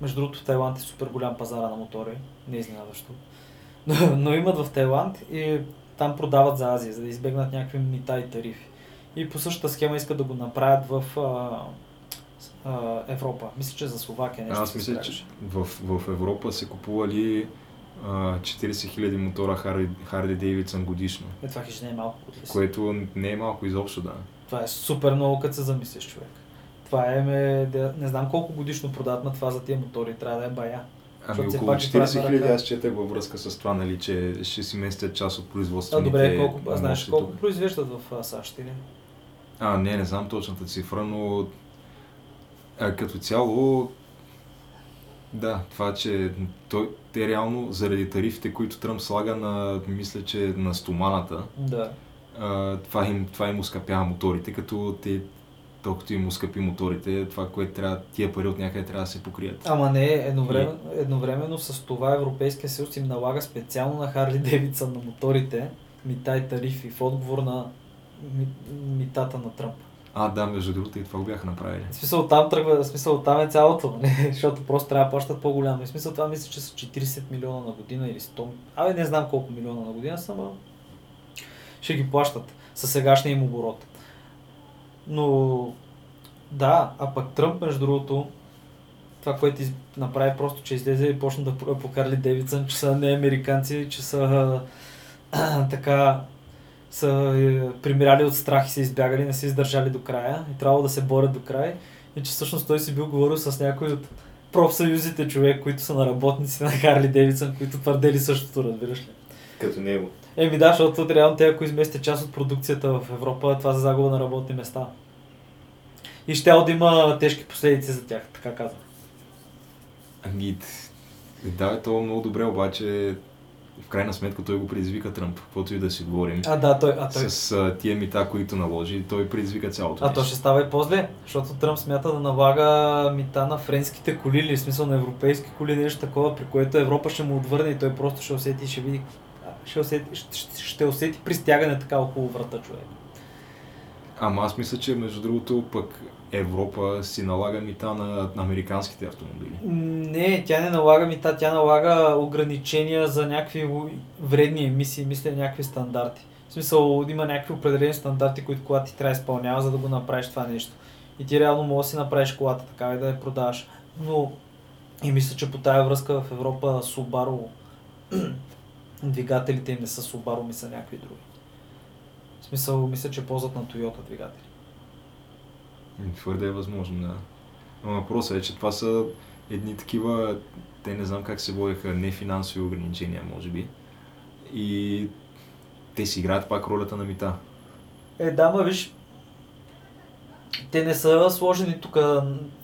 между другото, Тайланд е супер голям пазара на мотори, не е изненадващо. (laughs) Но, но имат в Тайланд и там продават за Азия, за да избегнат някакви мита и тарифи. И по същата схема искат да го направят в а, а, Европа. Мисля, че за Словакия нещо Аз мисля, че в, в Европа се купували а, 40 000 мотора Харли, Харли Дейвидсън годишно. Е, това хич не е малко. от Което не е малко изобщо, да. Това е супер много, като се замислиш, човек. Това е, ме, не знам колко годишно продават на това за тия мотори, трябва да е бая. Ами Защото около пак 40 ги правят на 000 ръка. аз четах във връзка с това, нали, че ще си местят част от А, производствените добре, колко, а, знаеш мощи колко тук. произвеждат в а, САЩ или? А, не, не знам точната цифра, но а, като цяло да, това, че той, те реално заради тарифите, които Тръмп слага на, мисля, че на стоманата, Да. а, това, им, това им ускъпява моторите, като те, толкова им ускъпи моторите, това, което трябва, тия пари от някъде трябва да се покрият. Ама не, едновременно, едновременно с това Европейския съюз им налага специално на Харли Дейвидсън на моторите мита и тарифи в отговор на ми, митата на Тръмп. А, да, между другото и това го бяха направили. В смисъл там тръгва, в смисъл там е цялото, нали? (laughs) защото просто трябва да плащат по-голямо. В смисъл това мисля, че са 40 милиона на година или 100. Абе не знам колко милиона на година са, но ще ги плащат със сегашния им оборот. Но да, а пък Тръмп, между другото, това, което из... направи просто, че излезе и почна да по- по Харли Дейвидсън, че са не американци, че са (clears throat) така са е, примирали от страх и се избягали, не се издържали до края и трябвало да се борят до край. И че всъщност той си бил говорил с някой от профсъюзите човек, които са на работници на Харли Дейвидсън, които твърдели същото, разбираш ли? Като него. Еми да, защото реално те, ако изместят част от продукцията в Европа, това за загуба на работни места. И ще да има тежки последици за тях, така казвам. Ами, да, то е много добре, обаче в крайна сметка той го предизвика Тръмп, каквото и да си говорим. А, да, той, а, той, С а, тия мита, които наложи, той предизвика цялото а то ще става и по-зле, защото Тръмп смята да налага мита на френските коли или в смисъл на европейски коли, нещо такова, при което Европа ще му отвърне и той просто ще усети и ще види, ще усети, ще, ще усети пристягане така около врата човек. Ама аз мисля, че между другото пък Европа си налага мита на, на американските автомобили. Не, тя не налага мита, тя налага ограничения за някакви вредни емисии, мисля някакви стандарти. В смисъл има някакви определени стандарти, които колата ти трябва да изпълнява, за да го направиш това нещо. И ти реално можеш да си направиш колата така и да я продаваш. Но и мисля, че по тая връзка в Европа Subaru (clears throat) двигателите им не са Subaru, ми са някакви други. В смисъл, мисля, че ползват на Toyota двигатели. М, Твърде е възможно, да. Но въпросът е, че това са едни такива, те не знам как се водеха, не финансови ограничения, може би. И те си играят пак ролята на мита. Е, да, ма виж, те не са сложени тук,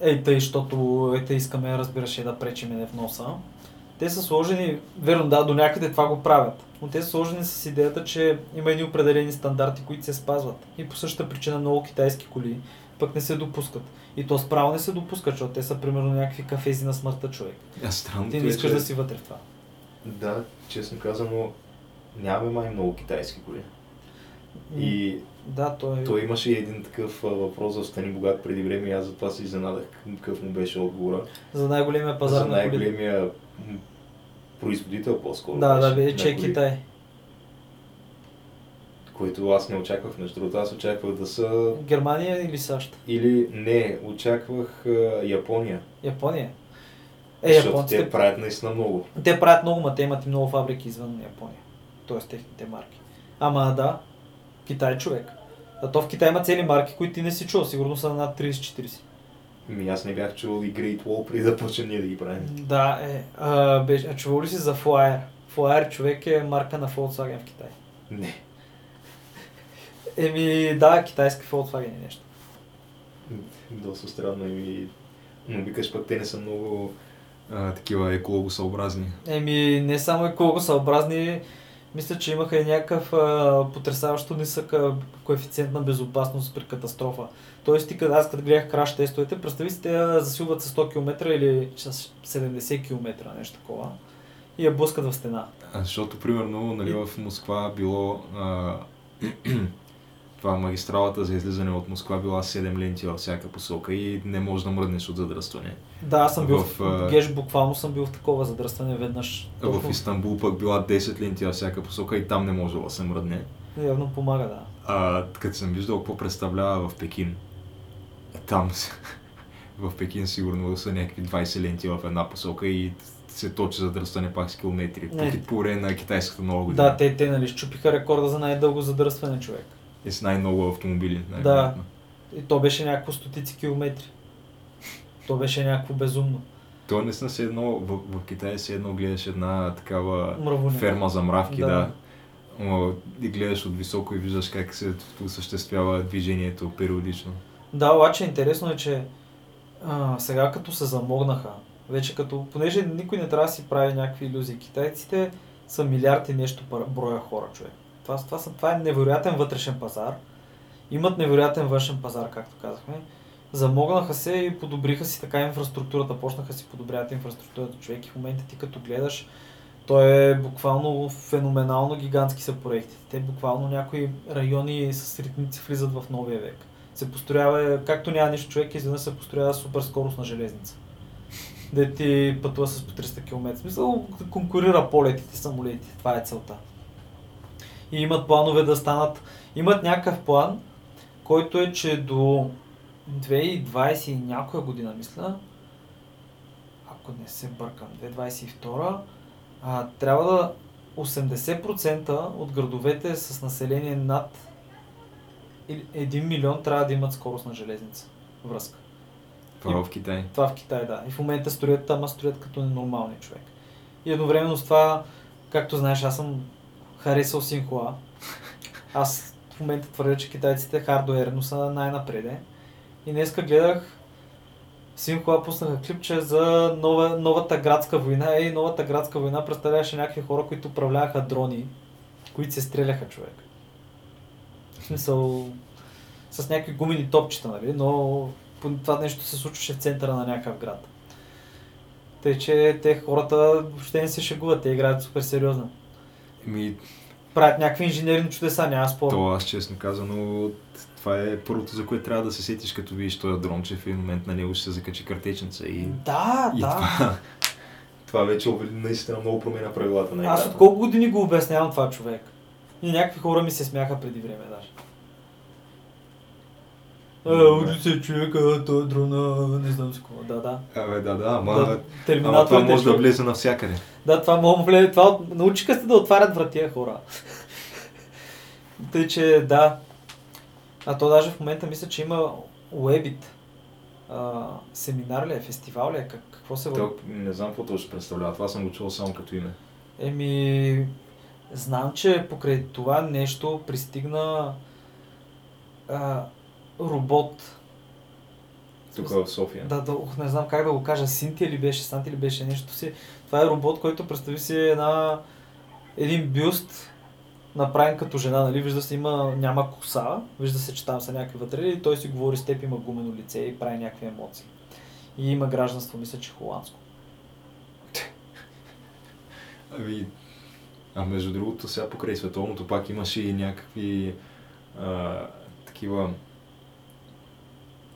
ей тъй, защото ей тъй искаме, разбираш, е да пречиме не в носа. Те са сложени, верно да, до някъде това го правят, но те са сложени с идеята, че има едни определени стандарти, които се спазват. И по същата причина много китайски коли пък не се допускат. И то справо не се допускат, защото те са примерно някакви кафези на смъртта човек. А странното Ти не е, искаш че... да си вътре в това. Да, честно казано, нямаме май много китайски коли. И Да, той... той имаше и един такъв въпрос за Стани Богат преди време и аз затова се изненадах какъв му беше отговора. За най-големия пазар за на коли. най-големия производител по-скоро. Да, беше да, бе, на че е. Китай. Които аз не очаквах, между другото, аз очаквах да са Германия или САЩ? или не, очаквах Япония. Япония. Е, защото японците те правят наистина много. Те правят много, ма те имат и много фабрики извън Япония. Тоест техните марки. Ама да, Китай човек. А то в Китай има цели марки, които ти не си чул. Сигурно са над 30-40. Ми аз не бях чул и Great Wall преди да почнем ние да ги правим. Да, е. А, беше, чувал ли си за Flyer? Flyer човек е марка на Volkswagen в Китай. Не. Еми, да, китайски Volkswagen е нещо. Доста странно и... Но викаш пък те не са много... А, такива екологосъобразни. Еми, не само екологосъобразни, мисля, че имаха и някакъв а, потрясаващо нисък а, коефициент на безопасност при катастрофа. Тоест, ти, аз като гледах краш тестовете, представи си, те засилват с 100 км или с 70 км, нещо такова. И я блъскат в стена. А, защото, примерно, нали, в Москва било а, това магистралата за излизане от Москва била 7 ленти във всяка посока и не можеш да мръднеш от задръстване. Да, аз съм бил в, В, Геш, буквално съм бил в такова задръстване веднъж. В Истанбул пък била 10 ленти във всяка посока и там не може да се мръдне. Явно помага, да. А, като съм виждал какво представлява в Пекин, там (laughs) в Пекин сигурно са някакви 20 ленти в една посока и се точи задръстване пак с километри. Не. По, по време на китайската нова година. Да, те, те нали, щупиха рекорда за най-дълго задръстване човек. И с най-много автомобили. най-вероятно. И то беше някакво стотици километри. То беше някакво безумно. То наистина се едно, в, в Китай се едно гледаш една такава Мравоня. ферма за мравки, Да. да. И гледаш от високо и виждаш как се осъществява движението периодично. Да, обаче интересно е, че а, сега като се замогнаха, вече като, понеже никой не трябва да си прави някакви иллюзии, китайците са милиард и нещо броя хора, човек. Това, това, са, това е невероятен вътрешен пазар. Имат невероятен външен пазар, както казахме. Замогнаха се и подобриха си така инфраструктурата, почнаха си подобряват инфраструктурата човек и в момента ти като гледаш, то е буквално феноменално гигантски са проектите. Те буквално някои райони с ритници влизат в новия век. Се построява, както няма нищо човек, изведнъж се построява супер скорост на железница. Де ти пътува с по 300 км. В смисъл конкурира полетите, самолетите. Това е целта. И имат планове да станат. Имат някакъв план, който е, че до 2020 и някоя година, мисля, ако не се бъркам, 2022, а, трябва да 80% от градовете с население над 1 милион трябва да имат скорост на железница. Връзка. Това И- в Китай. Това в Китай, да. И в момента строят там, а строят като ненормални човек. И едновременно с това, както знаеш, аз съм харесал Синхуа. Аз в момента твърдя, че китайците хардуерно са най-напреде. И днеска гледах Синхуа пуснаха клипче за нова, новата градска война. Ей, новата градска война представляваше някакви хора, които управляваха дрони, които се стреляха човек. В смисъл, с някакви гумени топчета, нали? Но това нещо се случваше в центъра на някакъв град. Тъй, че те хората въобще не се шегуват, те играят супер сериозно. Ми, Правят някакви инженерни чудеса, няма спор. то аз честно казано, това е първото, за което трябва да се сетиш, като видиш този дрон, че в един момент на него ще се закачи картечница и... Да, и да. това, Това вече наистина много променя правилата на Аз играта. от колко години го обяснявам това човек. И някакви хора ми се смяха преди време даже. Е, уди се човека, той е дрона, не знам си какво. Да, да. Абе, да, да, ама, да ама това терминаторите, може да влезе навсякъде. Да, това мога да влезе. Това, научиха се да отварят вратия хора. Тъй, че да. А то даже в момента мисля, че има Уебит. А, семинар ли е, фестивал ли е, как, какво се води? Не знам какво точно представлява. Това съм го чул само като име. Еми, знам, че покрай това нещо пристигна а, робот. Тук в София. Да, да, ух, не знам как да го кажа, Синтия ли беше, Санти ли беше нещо си. Това е робот, който представи си една, един бюст, направен като жена, нали, вижда се има, няма коса, вижда се, че там са някакви вътре и той си говори с теб, има гумено лице и прави някакви емоции. И има гражданство, мисля, че холандско. (laughs) Ами, а между другото, сега покрай световното пак имаше и някакви а, такива...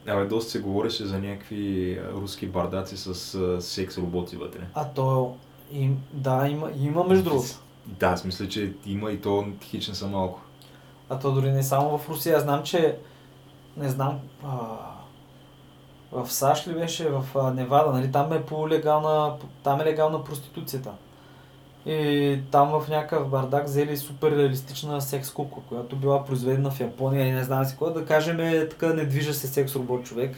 Абе, доста се говореше за някакви а, руски бардаци с а, секс роботи вътре. А то, им, да, има, има между другото. Да, аз мисля, че има и то хич не са малко. А то дори не само в Русия. Аз знам, че не знам. А, в САЩ ли беше, в а, Невада, нали? Там е по-легална, там е легална проституцията. И там в някакъв бардак взели супер реалистична секс кукло, която била произведена в Япония и не знам си какво, да кажем е така не движа се секс робот човек.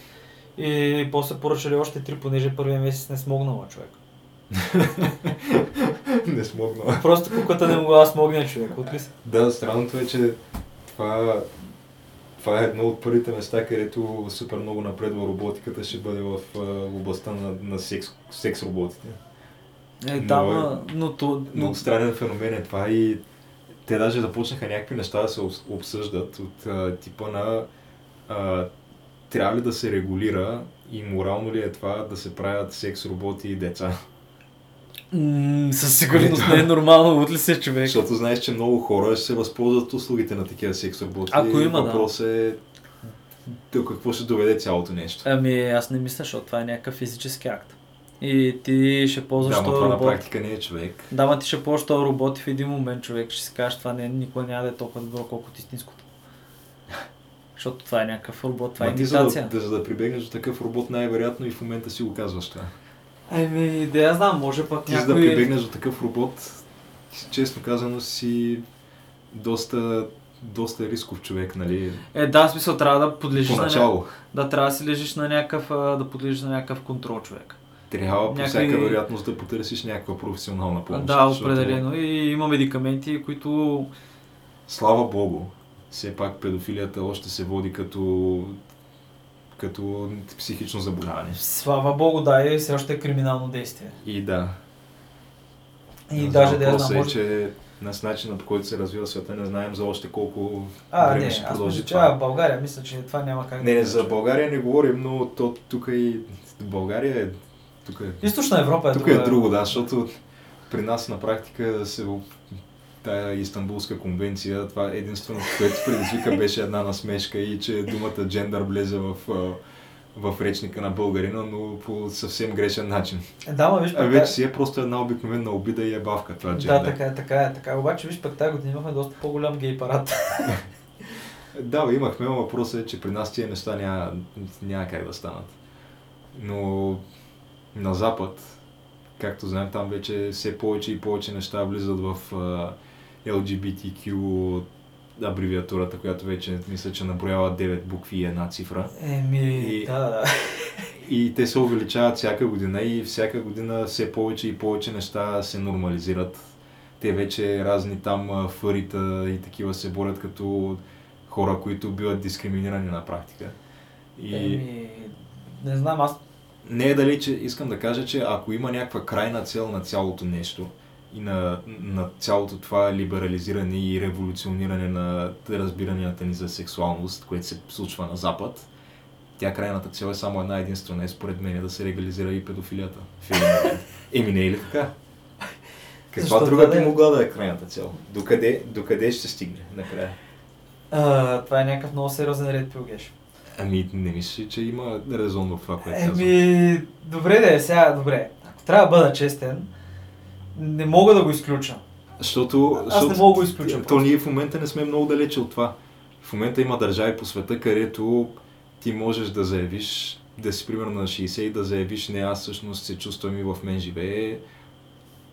И после поръчали още три, понеже първия месец не смогнала човек. (laughs) не смогнала. Просто куклата не могла да смогне човек, от ли се? Да, странното е, че това, това е едно от първите места, където супер много напредва роботиката, ще бъде в областта на, на секс, секс роботите. Е, там, Но е- но, но, то, но, Много странен феномен е това и те даже започнаха някакви неща да се обс- обсъждат от а, типа на а, трябва ли да се регулира и морално ли е това да се правят секс роботи и деца. със сигурност не е нормално, от ли се човек? Защото знаеш, че много хора ще се възползват услугите на такива секс роботи. Ако има, да. Въпрос е до какво ще доведе цялото нещо. Ами аз не мисля, защото това е някакъв физически акт. И ти ще ползваш Да, това на робот. практика не е човек. Да, ма ти ще ползваш този робот и в един момент човек ще си кажеш, това не, никога няма да е толкова добро, колкото истинското. (laughs) Защото това е някакъв робот, това е Ма ти за да, имитация. за да прибегнеш до такъв робот, най-вероятно и в момента си го казваш това. Ами, да я знам, може пък Ти за да някой... прибегнеш до такъв робот, честно казано си доста, доста рисков човек, нали? Е, да, в смисъл трябва да подлежиш на Поначало. някакъв... Да, трябва да си лежиш на някакъв, да подлежиш на някакъв контрол човек. Трябва по Някой- всяка вероятност да потърсиш някаква професионална помощ. да, защото, определено. И има медикаменти, които... Слава Богу, все пак педофилията още се води като, като психично заболяване. Слава богу, да, и все още е криминално действие. И да. И Но даже да знам, е, може... че на начина по който се развива света не знаем за още колко А, време не, ще продължи мисля, това. а, България мисля, че това няма как Не, да не, за България не говорим, но то, тук и България е... Тук е, Източна Европа е тук друга. е друго, да, защото при нас на практика се тая Истанбулска конвенция, това е единственото, което предизвика беше една насмешка и че думата джендър влезе в, в речника на българина, но по съвсем грешен начин. Е, да, ма виж А вече си е просто една обикновена обида и ебавка това джендър. Да, така е, така е, така е. Обаче виж пък тази година имахме доста по-голям гей парад. (laughs) Да, имахме, въпросът е, че при нас тия неща няма, няма как да станат. Но на Запад, както знаем, там вече все повече и повече неща влизат в LGBTQ абревиатурата, която вече мисля, че наброява 9 букви и една цифра. Еми, И- да, да. И те се увеличават всяка година и всяка година все повече и повече неща се нормализират. Те вече разни там фърита и такива се борят като хора, които биват дискриминирани на практика. И Еми, не знам, аз не е дали, че искам да кажа, че ако има някаква крайна цел на цялото нещо и на, на цялото това либерализиране и революциониране на разбиранията ни за сексуалност, което се случва на Запад, тя крайната цел е само една единствена, е според мен да се легализира и педофилията. Еми не е ли така? Каква Защо друга да би не? могла да е крайната цел? Докъде, докъде ще стигне накрая? а, това е някакъв много сериозен ред пилгеш. Ами не мисля, че има резон в това, което казвам. Еми, добре да е сега, добре. Ако трябва да бъда честен, не мога да го изключа. Защото, Аз не защото мога да го изключа То просто. ние в момента не сме много далече от това. В момента има държави по света, където ти можеш да заявиш, да си примерно на 60 и да заявиш, не аз всъщност се чувствам и в мен живее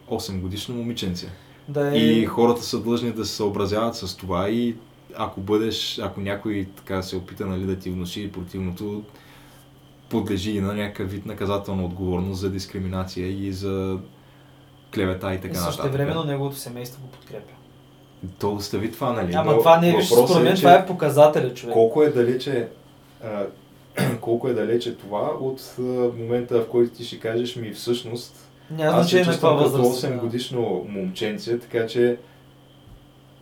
8 годишно момиченце. Да е... И хората са длъжни да се съобразяват с това и ако бъдеш, ако някой така се опита нали, да ти внуши противното, подлежи и на някакъв вид наказателна отговорност за дискриминация и за клевета и така нататък. също времено неговото семейство го подкрепя. То остави това, нали? Ама но това не е, виж, въпросът според мен това е показателя, човек. Колко е далече а, (clears throat) колко е далече това от а, момента, в който ти ще кажеш ми всъщност Няма аз се чувствам като възраст. 8 да. годишно момченце, така че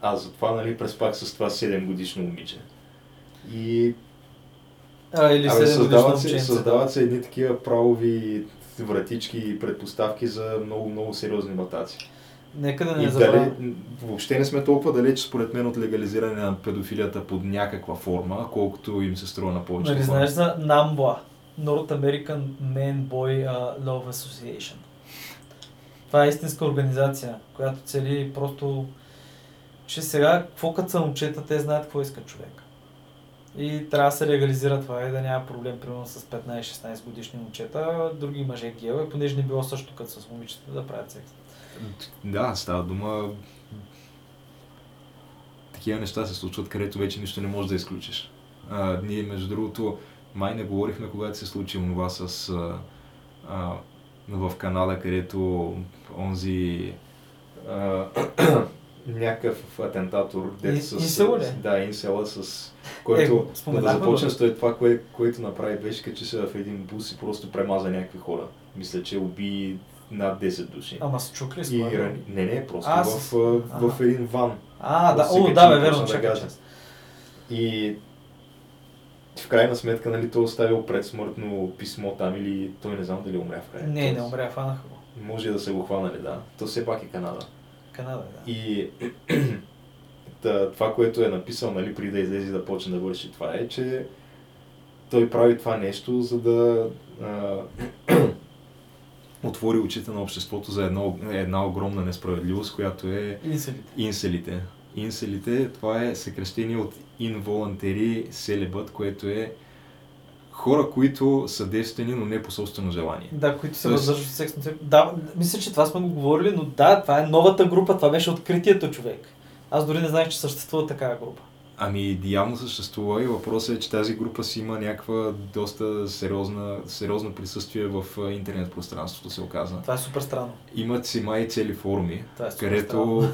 аз затова нали преспах с това 7 годишно момиче. И А, или абе, 7 годишно създават, се, създават се едни такива правови вратички и предпоставки за много, много сериозни матаци. Нека да не дали, въобще не сме толкова далеч, според мен, от легализиране на педофилията под някаква форма, колкото им се струва на повече Нали знаеш за NAMBLA, North American Man Boy Love Association. Това е истинска организация, която цели просто че сега, какво като са момчета, те знаят какво иска човек. И трябва да се реализира това и да няма проблем, примерно с 15-16 годишни момчета, други мъже геове, понеже не било също като с момичета да правят секс. Да, става дума. Такива неща се случват, където вече нищо не можеш да изключиш. А, ние, между другото, май не говорихме, когато се случи това с а, а, в Канада, където онзи А, някакъв атентатор, дето с... инсел ли? Да, инсела с... Който, Е, да го. с това, кое, което направи, беше качи се в един бус и просто премаза някакви хора. Мисля, че уби над 10 души. Ама с чук ли И рани... Не, не, просто А, в, с- в, в, един ван. А, да, се о, да, бе, верно, да чакай. час. И в крайна сметка, нали, той е оставил предсмъртно писмо там или той не знам дали умря в крайна. Не, не умря, фанаха го. Може да са го хванали, да. То все пак е Канада. Канада, да. И (clears throat) та, това, което е написал, нали, преди да излезе да почне да върши това е, че той прави това нещо, за да а, (clears throat) отвори очите на обществото за едно, една огромна несправедливост, която е Инселите. инселите. Инселите, това е съкрещение от involuntary celibate, което е хора, които са девствени, но не по собствено желание. Да, които се въздържат от секс. Да, мисля, че това сме го говорили, но да, това е новата група, това беше откритието човек. Аз дори не знаех, че съществува такава група. Ами, явно съществува и въпросът е, че тази група си има някаква доста сериозна, сериозно присъствие в интернет пространството, се оказа. Това е супер странно. Имат си май цели форуми, е където странно.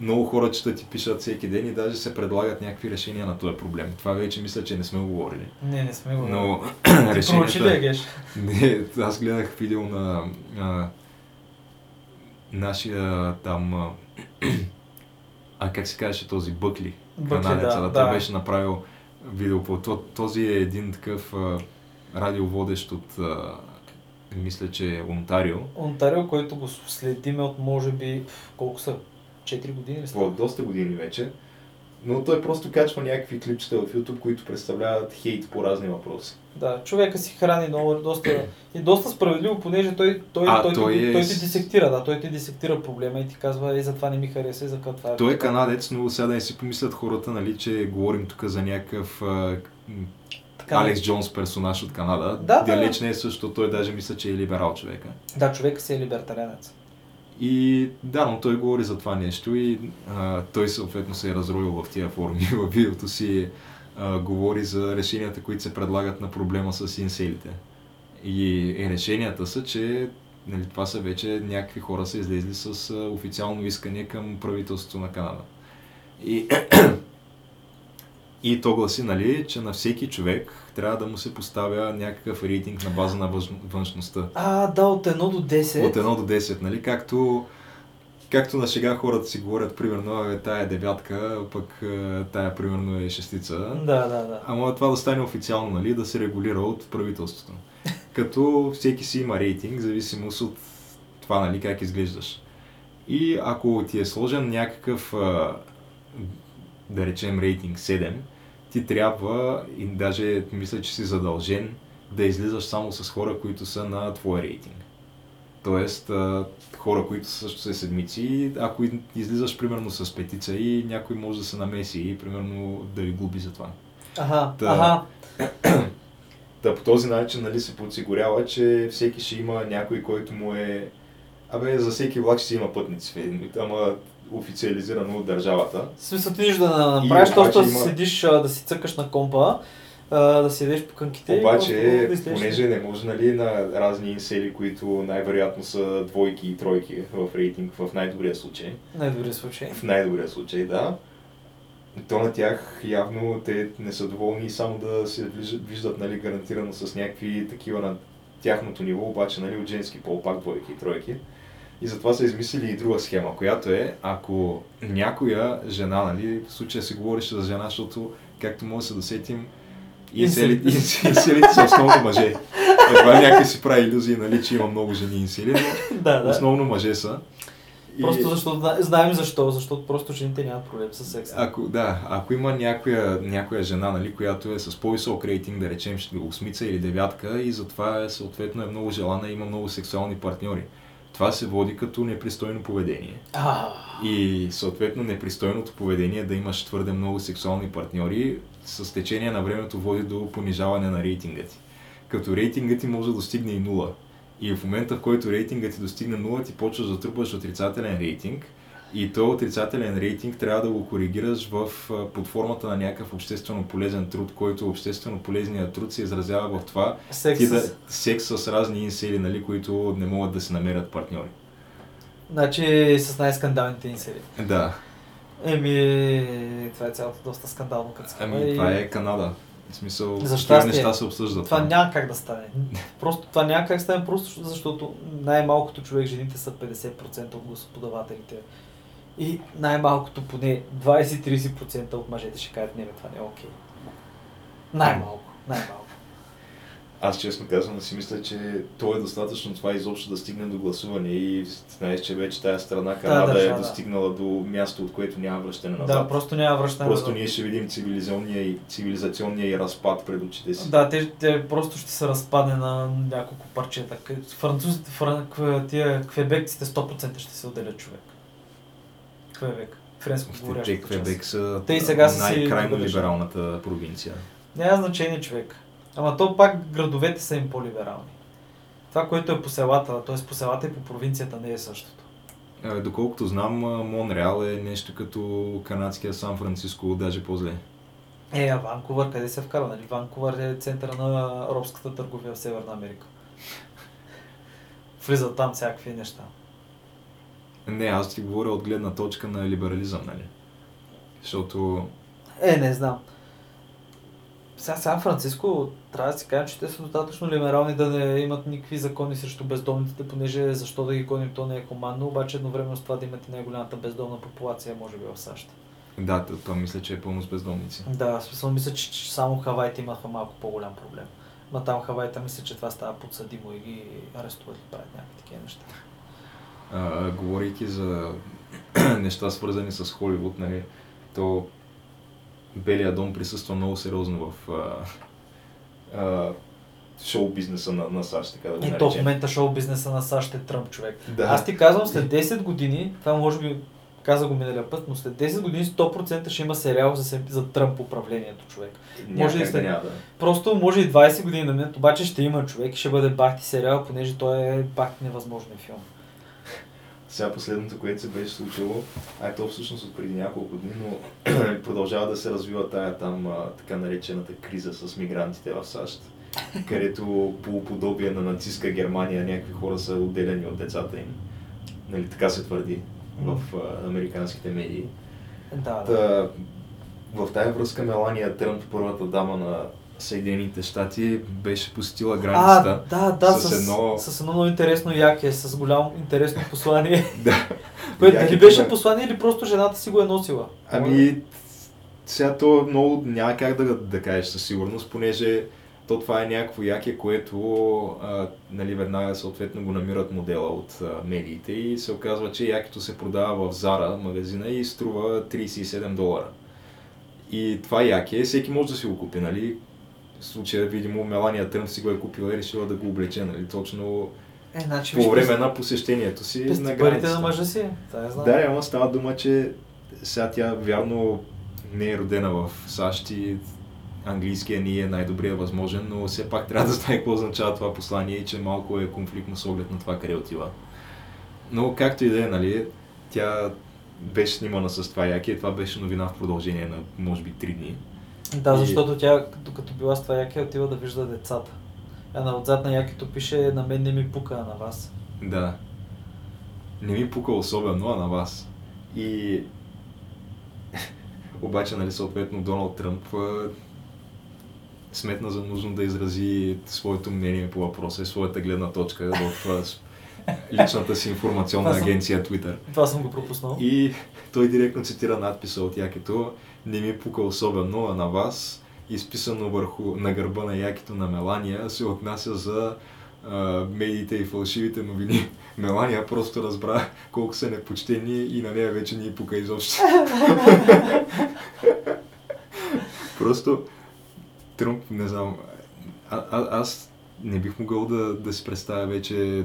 Много хора четат и пишат всеки ден и даже се предлагат някакви решения на този проблем. Това вече мисля, че не сме го говорили. Не, не сме го. Но (clears throat) Ти прочи ли. Геш? Не, аз гледах видео на а, нашия там... А, (clears throat) как се казваше този Бъкли? Бъкли, канадеца, да, Той да. беше направил видео по то, Този е един такъв а, радиоводещ от... А, мисля, че е Онтарио. Онтарио, който го следиме от може би, колко са? 4 години по доста години вече. Но той просто качва някакви клипчета в YouTube, които представляват хейт по разни въпроси. Да, човека си храни много, доста, и доста справедливо, понеже той, той, А, той, той е той ти дисектира, да, той ти дисектира проблема и ти казва, е, за това не ми хареса, и за това е. Той е така». канадец, но сега да не си помислят хората, нали, че говорим тук за някакъв Така, Алекс Джонс персонаж от Канада. Да, да. Далеч не е също, той даже мисля, че е либерал човека. Да, човека си е либертарианец. И да, но той говори за това нещо и а, той съответно се е разроил в тия форми. (laughs) В видеото си а, говори за решенията, които се предлагат на проблема с инселите. И, решенията са, че нали, това са вече някакви хора са излезли с официално искане към правителството на Канада. И, (clears throat) и то гласи, нали, че на всеки човек трябва да му се поставя някакъв рейтинг на база на външността. А, да, от 1 до 10. От 1 до 10, нали? Както, както на шега хората си говорят, примерно, е, тая е девятка, пък е, тая, примерно, е шестица. Да, да, да. Ама това да стане официално, нали? Да се регулира от правителството. (laughs) Като всеки си има рейтинг, зависимост от това, нали, как изглеждаш. И ако ти е сложен някакъв, да речем, рейтинг 7, ти трябва, и даже мисля, че си задължен да излизаш само с хора, които са на твой рейтинг. Тоест, хора, които също са седмици, ако излизаш примерно с петица и някой може да се намеси и примерно да ви глуби за това. Ага, Да. ага. Та по този начин нали, се подсигурява, че всеки ще има някой, който му е... Абе, за всеки влак ще си има пътници ама официализирано от държавата. В смисъл, ти да направиш И точно да има- седиш, да си цъкаш на компа, да си ядеш по кънките. и Обаче, просто да понеже не може нали, на разни инсели, които най-вероятно са двойки и тройки в рейтинг в най-добрия случай, Най-добрият случай. в най-добрия случай, да, то на тях явно те не са доволни само да се виждат нали, гарантирано с някакви такива на тяхното ниво, обаче нали, от женски пол, пак двойки и тройки. И затова са измислили и друга схема, която е, ако някоя жена, нали, в случая се говореше за жена, защото, както може да се досетим, инселите, инселите са основно мъже. Едва някой си прави иллюзии, нали, че има много жени инсели, но (laughs) да, да. основно мъже са. И- Просто защото зна- знаем защо, защото просто жените нямат проблем с секса. Ако, да, ако има някоя, някоя жена, нали, която е с по-висок рейтинг, да речем ще осмица или девятка и затова е, съответно е много желана и има много сексуални партньори. Това се води като непристойно поведение. И съответно непристойното поведение да имаш твърде много сексуални партньори с течение на времето води до понижаване на рейтинга ти. Като рейтингът ти може да достигне и нула. И в момента, в който рейтингът ти достигне нула, ти почваш да трупаш отрицателен рейтинг. И този отрицателен рейтинг трябва да го коригираш в, под формата на някакъв обществено полезен труд, който обществено полезният труд се изразява в това секс. ти да, секс с разни инсели, нали, които не могат да се намерят партньори. Значи с най-скандалните инсери. Да. Еми, това е цялото доста скандално като схема. Ами, и това е Канада. В смисъл, За щастие. неща се обсъждат. Това няма как да стане. Просто това няма как да стане, просто защото най-малкото човек, жените са 50% от гласоподавателите. И най-малкото поне 20-30% от мъжете ще кажат, не, бе, това не е окей. Най-малко, най-малко. Аз честно казвам си мисля, че то е достатъчно това изобщо да стигне до гласуване и знаеш, че вече тази страна Канада е да. достигнала до място, от което няма връщане назад. Да, просто няма връщане. Просто назад. ние ще видим цивилизационния и, цивилизационния и разпад пред очите си. Да, те, те просто ще се разпадне на няколко парчета. Французите, фран, тия квебекците 100% ще се отделят човек. Квебек. Френско Те Квебек са Те и сега са най-крайно либералната провинция. Няма значение човек. Ама то пак градовете са им по-либерални. Това, което е по селата, т.е. по селата и по провинцията не е същото. Е, Доколкото знам, Монреал е нещо като канадския Сан Франциско, даже по-зле. Е, а Ванкувър къде се вкара? Нали? Ванкувър е центъра на робската търговия в Северна Америка. Влизат там всякакви неща. Не, аз ти говоря от гледна точка на либерализъм, нали? Защото Е, не знам. Сега Сан Франциско, трябва да си кажем, че те са достатъчно либерални да не имат никакви закони срещу бездомниците, понеже защо да ги гоним, то не е хуманно, обаче едновременно с това да имате най-голямата бездомна популация, може би в САЩ. да, то, то мисля, че е пълно с бездомници. Да, в смисъл мисля, че, че само Хавайите имаха малко по-голям проблем. Ма там Хавайта мисля, че това става подсъдимо и ги арестуват и правят някакви такива неща. А, говорейки за (clears throat) неща свързани с Холивуд, нали, то Белия дом присъства много сериозно в а, А, шоу бизнеса на, на САЩ, така да го И то в наречем. момента шоу бизнеса на САЩ е Тръмп човек. Да. Аз ти казвам, след 10 години, това може би каза го миналия път, но след 10 години 100% ще има сериал за, за Тръмп управлението човек. Няма може и след- да няма да. Просто може и 20 години да минат, обаче ще има човек и ще бъде бахти сериал, понеже той е бахти невъзможен филм. Сега последното, което се беше случило, а е то всъщност от преди няколко дни, но (clears throat) продължава да се развива тая там така наречената криза с мигрантите в САЩ, където по подобие на нацистска Германия някакви хора са отделени от децата им. Нали, така се твърди в американските медии. Да, да. Та, в тая връзка Мелания Тръмп, първата дама на Съединените щати беше посетила А, границата. да, да, с с, едно- с едно много интересно яке, с голямо интересно послание. (laughs) Да. Което дали беше бе- послание или просто жената си го е носила? Ами, сега то много няма как да, да кажеш със сигурност, понеже то това е някакво яке, което а, нали, веднага съответно го намират модела от а, медиите и се оказва, че якето се продава в Зара магазина и струва 37 долара. И това яке, всеки може да си го купи, нали? В случая, видимо, Мелания Тръмп си го е купила и решила да го облече, нали? Точно Е, значи, по време на посещението си Пести на границата. на мъжа си. Това я знам. Да, ама става дума, че сега тя вярно не е родена в САЩ и английския ни е най-добрия възможен, но все пак трябва да знае какво означава това послание и че малко е конфликтно с оглед на това къде отива. Но както и да е, нали, тя беше снимана с това яки и това беше новина в продължение на може би 3 дни. Да, защото тя, докато била с това яке, отива да вижда децата. А на отзад на якето пише, на мен не ми пука, а на вас. Да. Не ми пука особено, а на вас. И (laughs) обаче, нали, съответно, Доналд Тръмп сметна за нужно да изрази своето мнение по въпроса и своята гледна точка в личната си информационна агенция Twitter. Това съм го пропуснал. И той директно цитира надписа от якето Не ми пука особено, а на вас, изписано върху на гърба на якето на Мелания, се отнася за а, медиите и фалшивите новини. (laughs) Мелания просто разбра колко са непочтени и на нея вече ни пука изобщо. (laughs) просто Тръмп, не знам, а, а, аз не бих могъл да, да си представя вече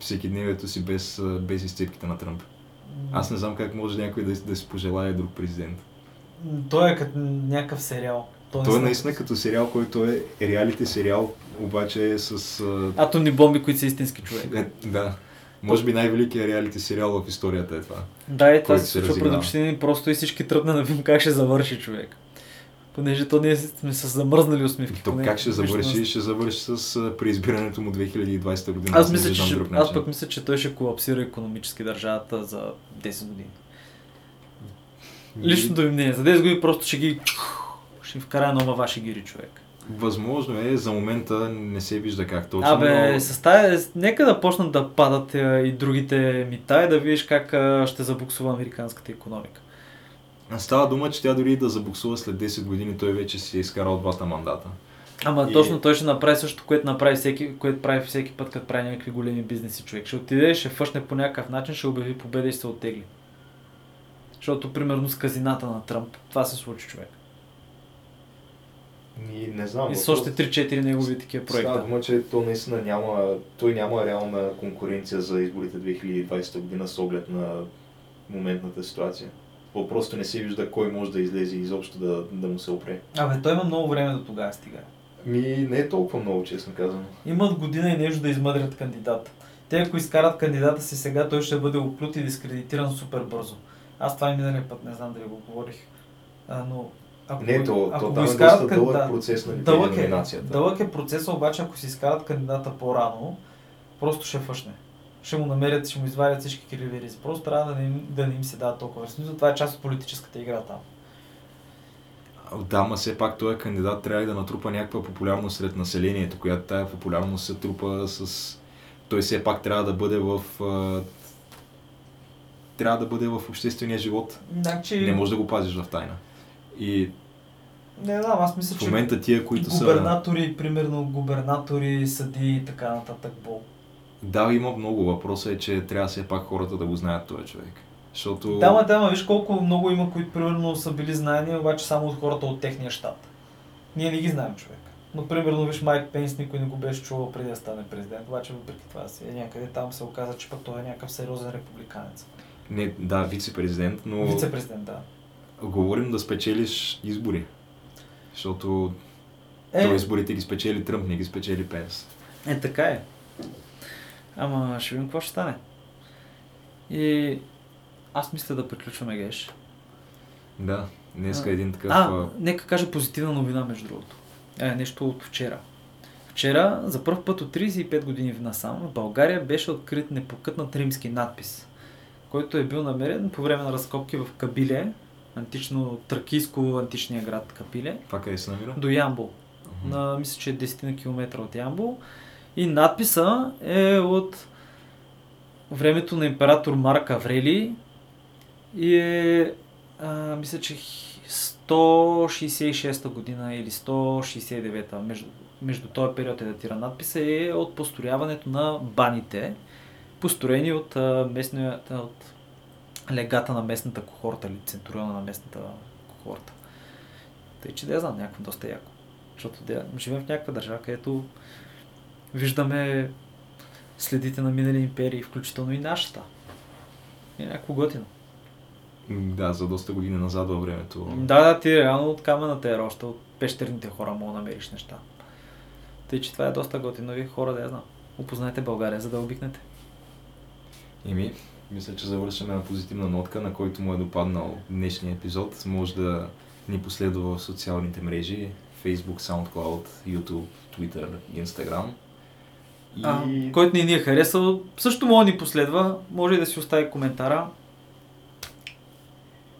всекидневието си без, без изцепките на Тръмп. Аз не знам как може някой да, да си пожелая друг президент. Той е като някакъв сериал. Той е наистина като сериал, който е реалити сериал, обаче е с... а, Атомни бомби, които са истински човек. Е, да. Може би най-великият реалити сериал в историята е това. Да, и това се се случва пред разиграва. очите ни просто и всички тръпна да видим как ще завърши човек. Понеже то ние сме с замръзнали усмивки. То как ще завърши? Ще завърши с преизбирането му 2020 година. Аз мисля, че аз пък мисля, че той ще колапсира економически държавата за 10 години. Личното ми мнение. За 10 години просто ще ги... Ще вкара нова ваши гири човек. Възможно е, за момента не се вижда как точно. Абе, но... с тая, нека да почнат да падат е, и другите мита и да видиш как е, ще забуксува американската економика. Става дума, че тя дори да забуксува след 10 години, той вече си е изкарал двата мандата. Ама И- точно той ще направи също, което направи всеки, което прави всеки път, като прави някакви големи бизнеси човек. Ще отиде, ще фъшне по някакъв начин, ще обяви победа и ще се оттегли. Защото, примерно, с казината на Тръмп, това се случи човек. И не знам. И с още 3-4 негови такива Става проекта. дума, че то наистина няма, той няма реална конкуренция за изборите 2020 година с оглед на моментната ситуация. То просто не се вижда кой може да излезе и изобщо да, да му се опре. Абе, той има много време до тогава стига. Ми не е толкова много, честно казано. Имат година и нещо да измъдрят кандидата. Те ако изкарат кандидата си сега, той ще бъде оплют и дискредитиран супер бързо. Аз това и миналия път не знам дали го говорих. А, но ако, Не, то, ако то го там е изкарат доста кан- дълъг да, процес на дълъг е, номинацията. дълъг е процесът, обаче ако си изкарат кандидата по-рано, просто ще фъшне. Ще му намерят, ще му извадят всички кривери. Просто трябва да не, им- да не им се дава толкова. Смисъл, това е част от политическата игра там. Да, ма все пак този кандидат трябва и да натрупа някаква популярност сред населението, която тая популярност се трупа с... Той все пак трябва да бъде в... Трябва да бъде в обществения живот. Значи, Не можеш да го пазиш в тайна. И не знам, аз мисля, в че момента тия, които са... губернатори, примерно губернатори, съди и така нататък, бол. Да, има много. Въпросът е, че трябва все пак хората да го знаят този човек. Защото... Да, ма, да, ма, виж колко много има, които примерно са били знаени, обаче само от хората от техния щат. Ние не ги знаем човек. Но примерно виж Майк Пенс, никой не го беше чувал преди да стане президент, обаче въпреки това си е някъде там се оказа, че пък той е някакъв сериозен републиканец. Не, да, вице-президент, но... Вице-президент, да. Говорим да спечелиш избори. Защото Е, той изборите ги спечели Тръмп, не ги спечели Пенс. е, така е. Ама ще видим какво ще стане. И аз мисля да приключваме геш. Да, днеска А, е един такъв... А, а, нека кажа позитивна новина, между другото. Е, нещо от вчера. Вчера, за първ път от 35 години насам, в България беше открит непокътнат римски надпис, който е бил намерен по време на разкопки в Кабиле, антично, тракийско античния град Капиле, Това къде се намира? до Ямбол. Мгм. На, мисля, че е 10 на километра от Ямбол. И надписа е от времето на император Марк Аврели и е, а, мисля, че хи- 166 година или 169 между, между този период е датира надписа е от построяването на баните, построени от, а, местния, от легата на местната кохорта или центуриона на местната кохорта. Тъй, че да я знам, някакво доста яко. Защото да, живеем в някаква държава, където виждаме следите на минали империи, включително и нашата. И някакво готино. Да, за доста години назад във времето. Да, да, ти реално от камената е роща, от пещерните хора мога да намериш неща. Тъй, че това е доста готино. Вие хора да я знам. Опознайте България, за да обикнете. Еми, мисля, че завършваме на позитивна нотка, на който му е допаднал днешния епизод. Може да ни последва в социалните мрежи Facebook, SoundCloud, YouTube, Twitter, Instagram. И... А, който не ни е харесал, също може да ни последва. Може и да си остави коментара.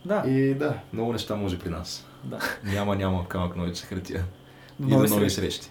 Да, и да, много неща може при нас. да. Няма, няма камък ножица хартия. До и до нови нови срещи. срещи.